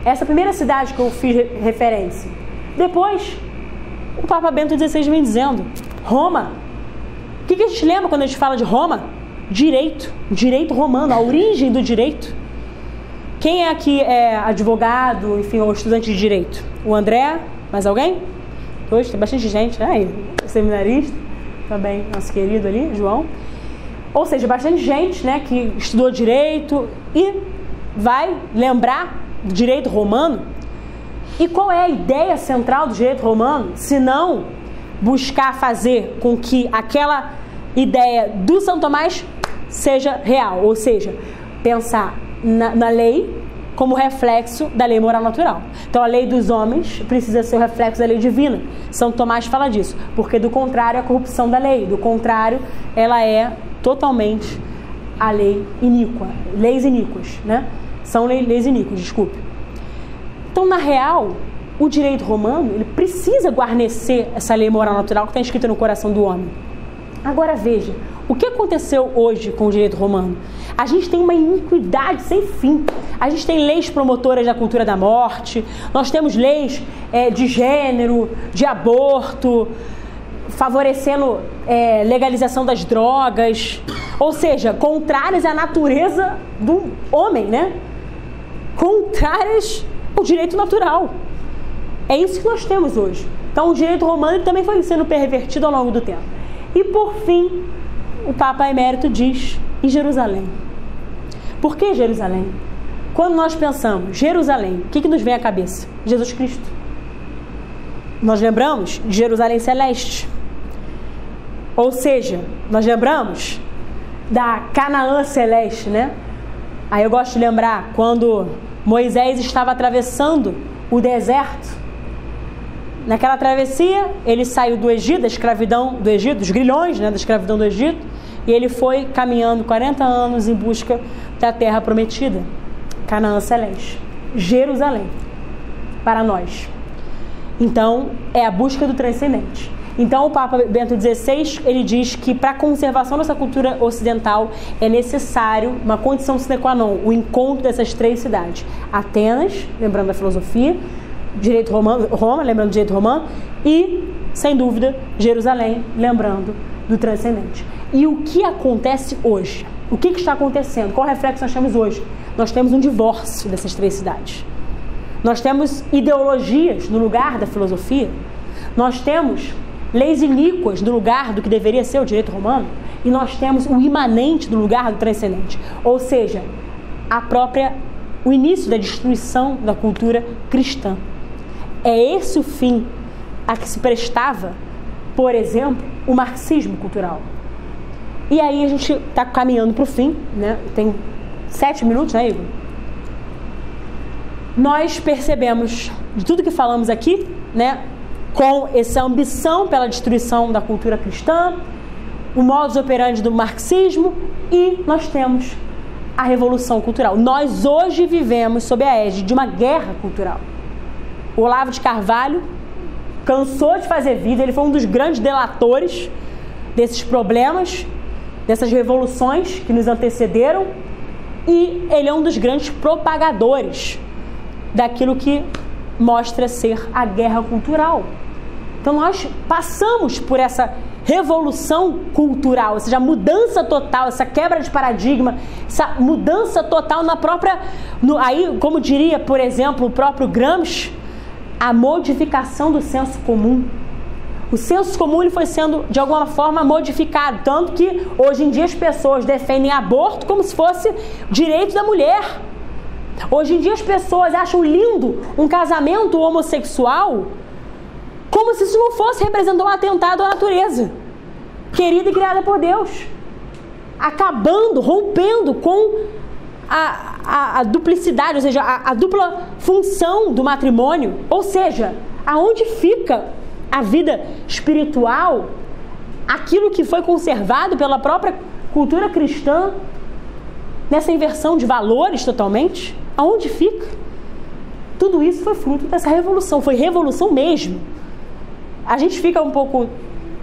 Essa primeira cidade que eu fiz referência. Depois, o Papa Bento XVI vem dizendo: Roma. O que, que a gente lembra quando a gente fala de Roma? Direito. Direito romano, a origem do direito. Quem é aqui é advogado, enfim, ou estudante de direito? O André? Mais alguém? Hoje tem bastante gente, né? Aí, seminarista, também nosso querido ali, João. Ou seja, bastante gente, né, que estudou direito e vai lembrar do direito romano. E qual é a ideia central do direito romano, se não buscar fazer com que aquela ideia do São Tomás seja real, ou seja, pensar na, na lei como reflexo da lei moral natural. Então a lei dos homens precisa ser o reflexo da lei divina. São Tomás fala disso, porque do contrário é a corrupção da lei, do contrário ela é totalmente a lei iníqua, leis iníquas, né? São leis iníquas, desculpe. Então, na real, o direito romano ele precisa guarnecer essa lei moral natural que está escrita no coração do homem. Agora veja, o que aconteceu hoje com o direito romano? A gente tem uma iniquidade sem fim. A gente tem leis promotoras da cultura da morte, nós temos leis é, de gênero, de aborto, favorecendo é, legalização das drogas, ou seja, contrárias à natureza do homem, né? Contrárias ao direito natural. É isso que nós temos hoje. Então, o direito romano também foi sendo pervertido ao longo do tempo. E por fim, o Papa Emérito diz: e Jerusalém? Por que Jerusalém? Quando nós pensamos Jerusalém, o que, que nos vem à cabeça? Jesus Cristo. Nós lembramos de Jerusalém Celeste. Ou seja, nós lembramos da Canaã Celeste, né? Aí eu gosto de lembrar quando Moisés estava atravessando o deserto. Naquela travessia, ele saiu do Egito, da escravidão do Egito, dos grilhões né, da escravidão do Egito, e ele foi caminhando 40 anos em busca da terra prometida, Canaã Celeste, Jerusalém, para nós. Então, é a busca do transcendente. Então, o Papa Bento XVI ele diz que para a conservação dessa cultura ocidental é necessário uma condição sine qua non, o encontro dessas três cidades: Atenas, lembrando da filosofia, direito romano, Roma, lembrando do direito romano, e, sem dúvida, Jerusalém, lembrando do transcendente. E o que acontece hoje? O que, que está acontecendo? Qual reflexo nós temos hoje? Nós temos um divórcio dessas três cidades. Nós temos ideologias no lugar da filosofia. Nós temos leis iníquas no lugar do que deveria ser o direito romano. E nós temos o imanente no lugar do transcendente. Ou seja, a própria o início da destruição da cultura cristã. É esse o fim a que se prestava, por exemplo, o marxismo cultural. E aí a gente está caminhando para o fim, né? Tem sete minutos, né, Igor? Nós percebemos de tudo que falamos aqui, né? Com essa ambição pela destruição da cultura cristã, o modus operandi do marxismo e nós temos a revolução cultural. Nós hoje vivemos sob a égide de uma guerra cultural. O Olavo de Carvalho cansou de fazer vida, ele foi um dos grandes delatores desses problemas, dessas revoluções que nos antecederam, e ele é um dos grandes propagadores daquilo que mostra ser a guerra cultural. Então nós passamos por essa revolução cultural, ou seja, a mudança total, essa quebra de paradigma, essa mudança total na própria, no, aí, como diria, por exemplo, o próprio Gramsci, a modificação do senso comum. O senso comum ele foi sendo de alguma forma modificado, tanto que hoje em dia as pessoas defendem aborto como se fosse direito da mulher. Hoje em dia as pessoas acham lindo um casamento homossexual como se isso não fosse representar um atentado à natureza, querida e criada por Deus. Acabando, rompendo com a, a, a duplicidade, ou seja, a, a dupla função do matrimônio. Ou seja, aonde fica a vida espiritual, aquilo que foi conservado pela própria cultura cristã, nessa inversão de valores totalmente, aonde fica? Tudo isso foi fruto dessa revolução, foi revolução mesmo. A gente fica um pouco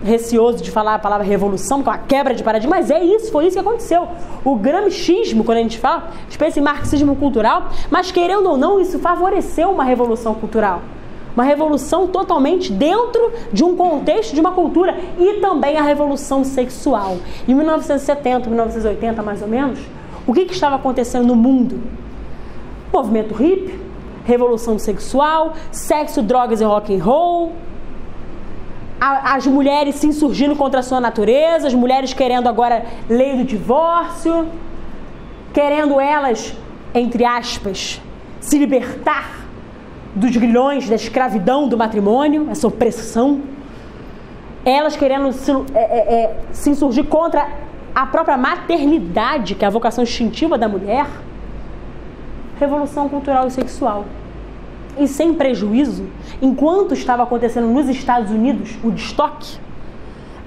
receoso de falar a palavra revolução, que é uma quebra de paradigma, mas é isso, foi isso que aconteceu. O gramscismo, quando a gente fala, a gente pensa em marxismo cultural, mas querendo ou não, isso favoreceu uma revolução cultural. Uma revolução totalmente dentro de um contexto de uma cultura e também a revolução sexual. Em 1970, 1980 mais ou menos, o que, que estava acontecendo no mundo? Movimento hippie, revolução sexual, sexo, drogas e rock and roll, as mulheres se insurgindo contra a sua natureza, as mulheres querendo agora lei do divórcio, querendo elas, entre aspas, se libertar dos grilhões da escravidão do matrimônio, essa opressão. Elas querendo se, é, é, é, se insurgir contra a própria maternidade, que é a vocação instintiva da mulher. Revolução cultural e sexual e sem prejuízo, enquanto estava acontecendo nos Estados Unidos o destoque,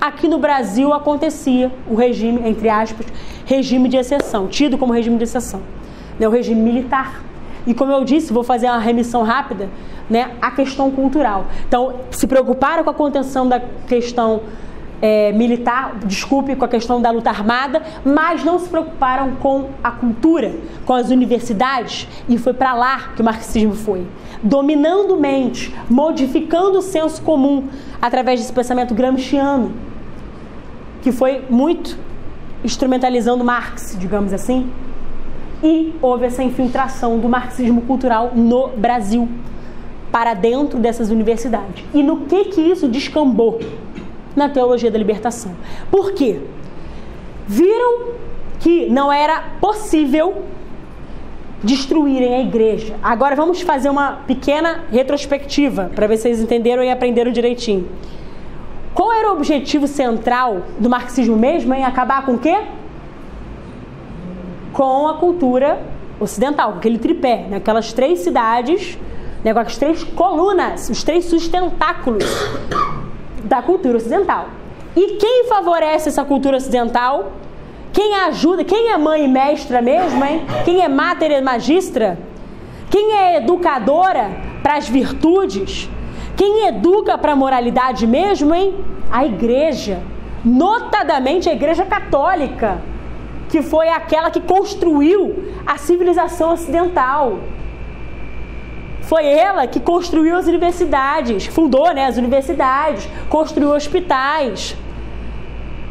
aqui no Brasil acontecia o regime, entre aspas, regime de exceção, tido como regime de exceção, né, o regime militar. E como eu disse, vou fazer uma remissão rápida, né, a questão cultural. Então, se preocuparam com a contenção da questão é, militar, desculpe, com a questão da luta armada, mas não se preocuparam com a cultura, com as universidades, e foi para lá que o marxismo foi. Dominando mente, modificando o senso comum através desse pensamento gramsciano, que foi muito instrumentalizando Marx, digamos assim, e houve essa infiltração do marxismo cultural no Brasil para dentro dessas universidades. E no que que isso descambou? Na teologia da libertação. Por quê? Viram que não era possível destruírem a igreja. Agora vamos fazer uma pequena retrospectiva para ver se vocês entenderam e aprenderam direitinho. Qual era o objetivo central do marxismo mesmo em acabar com o quê? Com a cultura ocidental, com aquele tripé, né? aquelas três cidades, né? com as três colunas, os três sustentáculos da cultura ocidental. E quem favorece essa cultura ocidental? Quem ajuda? Quem é mãe e mestra mesmo, hein? Quem é mater e magistra? Quem é educadora para as virtudes? Quem educa para a moralidade mesmo, hein? A igreja. Notadamente a igreja católica, que foi aquela que construiu a civilização ocidental. Foi ela que construiu as universidades, fundou né, as universidades, construiu hospitais,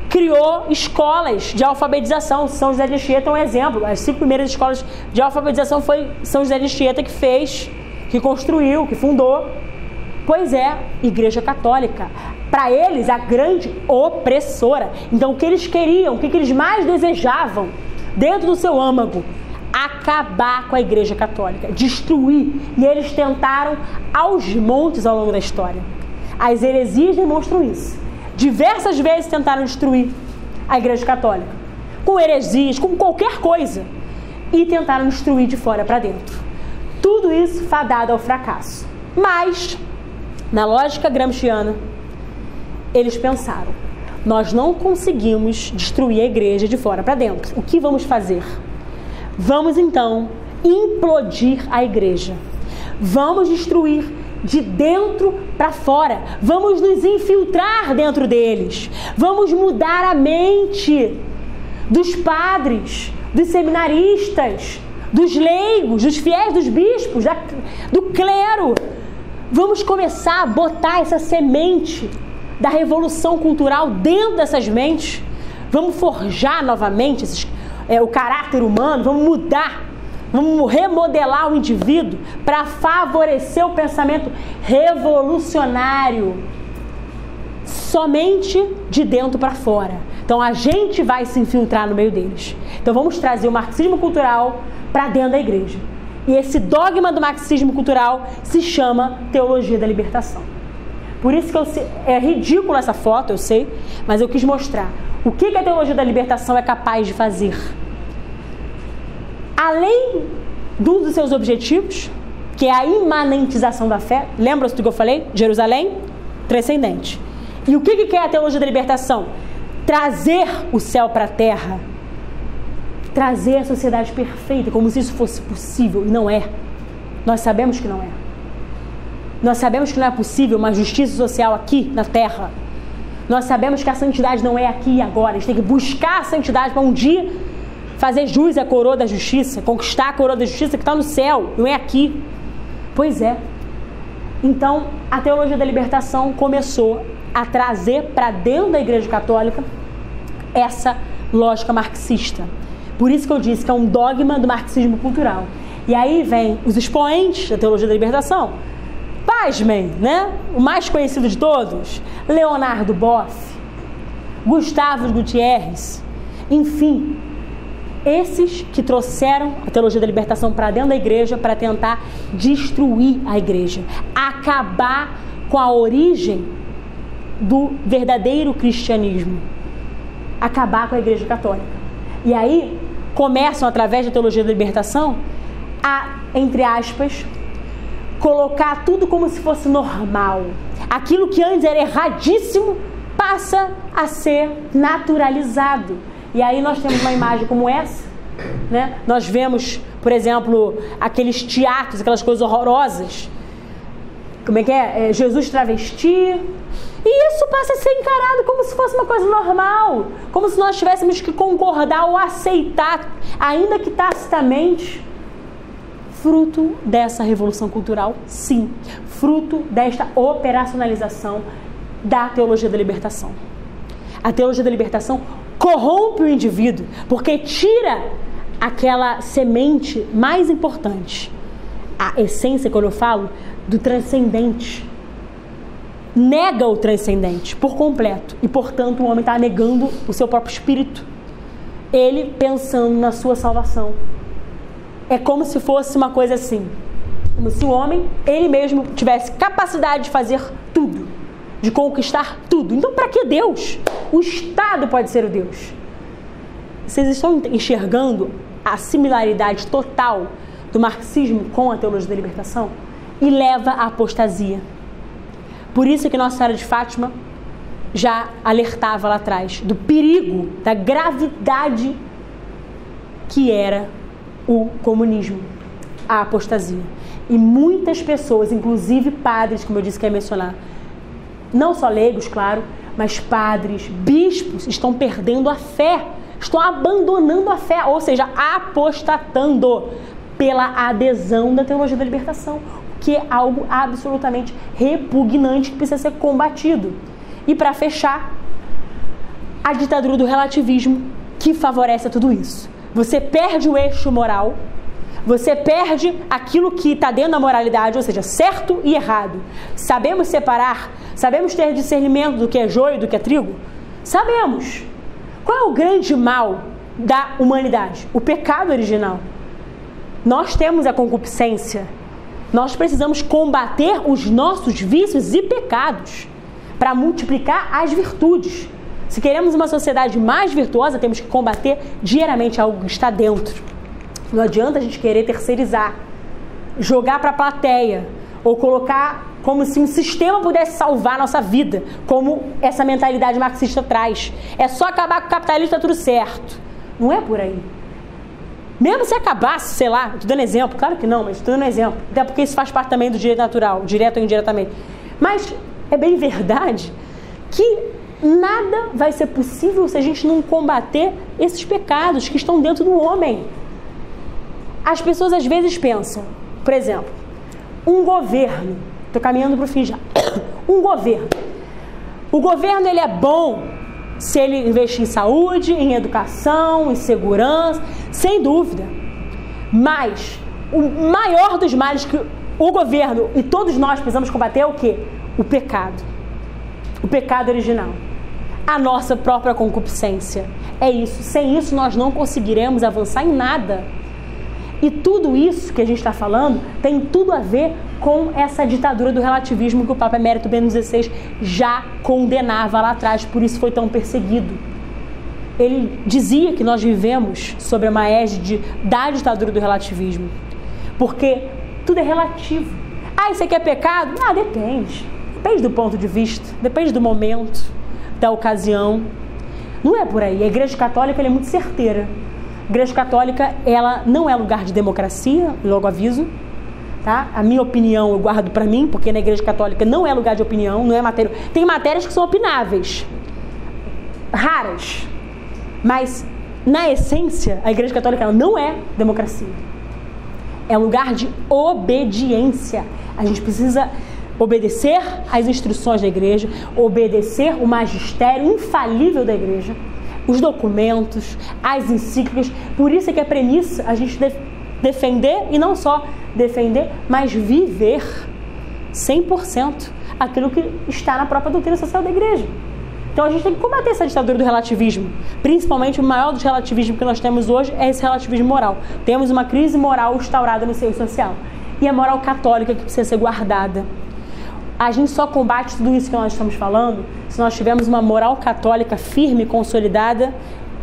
criou escolas de alfabetização. São José de Anchieta é um exemplo. As cinco primeiras escolas de alfabetização foi São José de Anchieta que fez, que construiu, que fundou. Pois é, Igreja Católica. Para eles, a grande opressora. Então, o que eles queriam, o que eles mais desejavam dentro do seu âmago acabar com a Igreja Católica, destruir. E eles tentaram aos montes ao longo da história. As heresias demonstram isso. Diversas vezes tentaram destruir a Igreja Católica, com heresias, com qualquer coisa, e tentaram destruir de fora para dentro. Tudo isso fadado ao fracasso. Mas, na lógica gramsciana, eles pensaram: nós não conseguimos destruir a igreja de fora para dentro. O que vamos fazer? Vamos então implodir a igreja. Vamos destruir de dentro para fora. Vamos nos infiltrar dentro deles. Vamos mudar a mente dos padres, dos seminaristas, dos leigos, dos fiéis, dos bispos, da, do clero. Vamos começar a botar essa semente da revolução cultural dentro dessas mentes. Vamos forjar novamente esses é, o caráter humano, vamos mudar, vamos remodelar o indivíduo para favorecer o pensamento revolucionário somente de dentro para fora. Então a gente vai se infiltrar no meio deles. Então vamos trazer o marxismo cultural para dentro da igreja. E esse dogma do marxismo cultural se chama teologia da libertação. Por isso que eu, é ridícula essa foto, eu sei, mas eu quis mostrar o que, a teologia da libertação é capaz de fazer. Além dos seus objetivos, que é a imanentização da fé, lembra-se do que eu falei? Jerusalém transcendente. E o que, que é a teologia da libertação? Trazer o céu para a terra. Trazer a sociedade perfeita, como se isso fosse possível, e não é. Nós sabemos que não é. Nós sabemos que não é possível uma justiça social aqui na terra Nós sabemos que a santidade não é aqui e agora. A gente tem que buscar a santidade para um dia fazer jus à coroa da justiça, conquistar a coroa da justiça que está no céu, não é aqui. Pois é. Então, a teologia da libertação começou a trazer para dentro da Igreja Católica essa lógica marxista. Por isso que eu disse que é um dogma do marxismo cultural. E aí vem os expoentes da teologia da libertação. Pasmem, né? O mais conhecido de todos, Leonardo Boff, Gustavo Gutierrez, enfim, esses que trouxeram a teologia da libertação para dentro da igreja para tentar destruir a igreja, acabar com a origem do verdadeiro cristianismo, acabar com a igreja católica. E aí começam através da teologia da libertação a, entre aspas, colocar tudo como se fosse normal. Aquilo que antes era erradíssimo passa a ser naturalizado. E aí nós temos uma imagem como essa, né? Nós vemos, por exemplo, aqueles teatros, aquelas coisas horrorosas. Como é que é? é Jesus travesti. E isso passa a ser encarado como se fosse uma coisa normal, como se nós tivéssemos que concordar ou aceitar, ainda que tacitamente, fruto dessa revolução cultural, sim, fruto desta operacionalização da teologia da libertação. A teologia da libertação corrompe o indivíduo, porque tira aquela semente mais importante, a essência, quando eu falo, do transcendente. Nega o transcendente por completo. E, portanto, o homem está negando o seu próprio espírito. Ele pensando na sua salvação. É como se fosse uma coisa assim. Como se o homem, ele mesmo, tivesse capacidade de fazer tudo de conquistar tudo. Então, para que Deus? O Estado pode ser o Deus. Vocês estão enxergando a similaridade total do marxismo com a teologia da libertação? E leva à apostasia. Por isso que Nossa Senhora de Fátima já alertava lá atrás do perigo, da gravidade que era o comunismo, a apostasia. E muitas pessoas, inclusive padres, como eu disse que ia mencionar, não só leigos, claro, mas padres, bispos estão perdendo a fé, estão abandonando a fé, ou seja, apostatando pela adesão da teologia da libertação, que é algo absolutamente repugnante que precisa ser combatido. E para fechar, a ditadura do relativismo que favorece tudo isso. Você perde o eixo moral, você perde aquilo que está dentro da moralidade, ou seja, certo e errado. Sabemos separar Sabemos ter discernimento do que é joio e do que é trigo? Sabemos. Qual é o grande mal da humanidade? O pecado original. Nós temos a concupiscência. Nós precisamos combater os nossos vícios e pecados para multiplicar as virtudes. Se queremos uma sociedade mais virtuosa, temos que combater diariamente algo que está dentro. Não adianta a gente querer terceirizar, jogar para a plateia ou colocar como se um sistema pudesse salvar a nossa vida, como essa mentalidade marxista traz. É só acabar com o capitalismo, tá tudo certo. Não é por aí. Mesmo se acabasse, sei lá, estou dando exemplo, claro que não, mas estou dando exemplo. Até porque isso faz parte também do direito natural, direto ou indiretamente. Mas é bem verdade que nada vai ser possível se a gente não combater esses pecados que estão dentro do homem. As pessoas às vezes pensam, por exemplo, um governo Estou caminhando para o fim já. Um governo. O governo ele é bom se ele investir em saúde, em educação, em segurança, sem dúvida. Mas o maior dos males que o governo e todos nós precisamos combater é o quê? O pecado. O pecado original. A nossa própria concupiscência. É isso. Sem isso nós não conseguiremos avançar em nada. E tudo isso que a gente está falando tem tudo a ver com essa ditadura do relativismo que o Papa Emérito Bento XVI já condenava lá atrás, por isso foi tão perseguido. Ele dizia que nós vivemos sob a maégide da ditadura do relativismo, porque tudo é relativo. Ah, isso aqui é pecado? Ah, depende. Depende do ponto de vista, depende do momento, da ocasião. Não é por aí. A Igreja Católica é muito certeira. A Igreja Católica ela não é lugar de democracia, logo aviso tá? A minha opinião eu guardo para mim, porque na Igreja Católica não é lugar de opinião, não é matéria. Tem matérias que são opináveis, raras, mas na essência a Igreja Católica não é democracia. É lugar de obediência. A gente precisa obedecer às instruções da igreja, obedecer o magistério infalível da igreja, os documentos, as encíclicas. Por isso é que a premissa a gente deve defender e não só defender, mas viver 100% aquilo que está na própria doutrina social da igreja. Então a gente tem que combater essa ditadura do relativismo. Principalmente o maior dos relativismos que nós temos hoje é esse relativismo moral. Temos uma crise moral instaurada no seio social. E a moral católica que precisa ser guardada. A gente só combate tudo isso que nós estamos falando se nós tivermos uma moral católica firme, consolidada,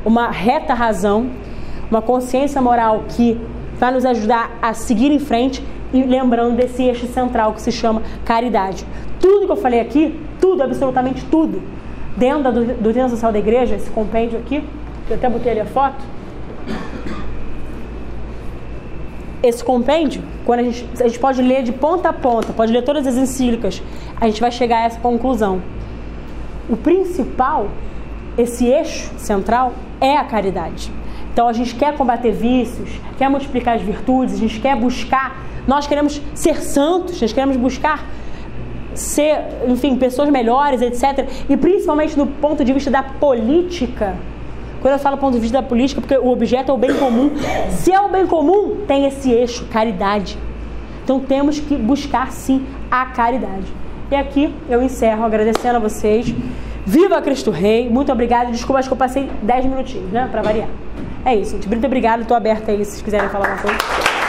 uma reta razão, uma consciência moral que vai nos ajudar a seguir em frente e lembrando desse eixo central que se chama caridade. Tudo que eu falei aqui, tudo, absolutamente tudo, dentro da doutrina social da igreja, esse compêndio aqui, eu até botei ali a foto. Esse compêndio, quando a gente, a gente pode ler de ponta a ponta, pode ler todas as encíclicas, a gente vai chegar a essa conclusão. O principal, esse eixo central, é a caridade. Então a gente quer combater vícios, quer multiplicar as virtudes, a gente quer buscar, nós queremos ser santos, nós queremos buscar ser, enfim, pessoas melhores, etc. E principalmente do ponto de vista da política. Quando eu falo do ponto de vista da política, porque o objeto é o bem comum. Se é o bem comum, tem esse eixo, caridade. Então temos que buscar sim a caridade. E aqui eu encerro agradecendo a vocês. Viva Cristo Rei! Muito obrigada. Desculpa, acho que eu passei 10 minutinhos, né? Para variar. É isso, gente. Muito obrigada. Estou aberta aí se vocês quiserem falar alguma coisa.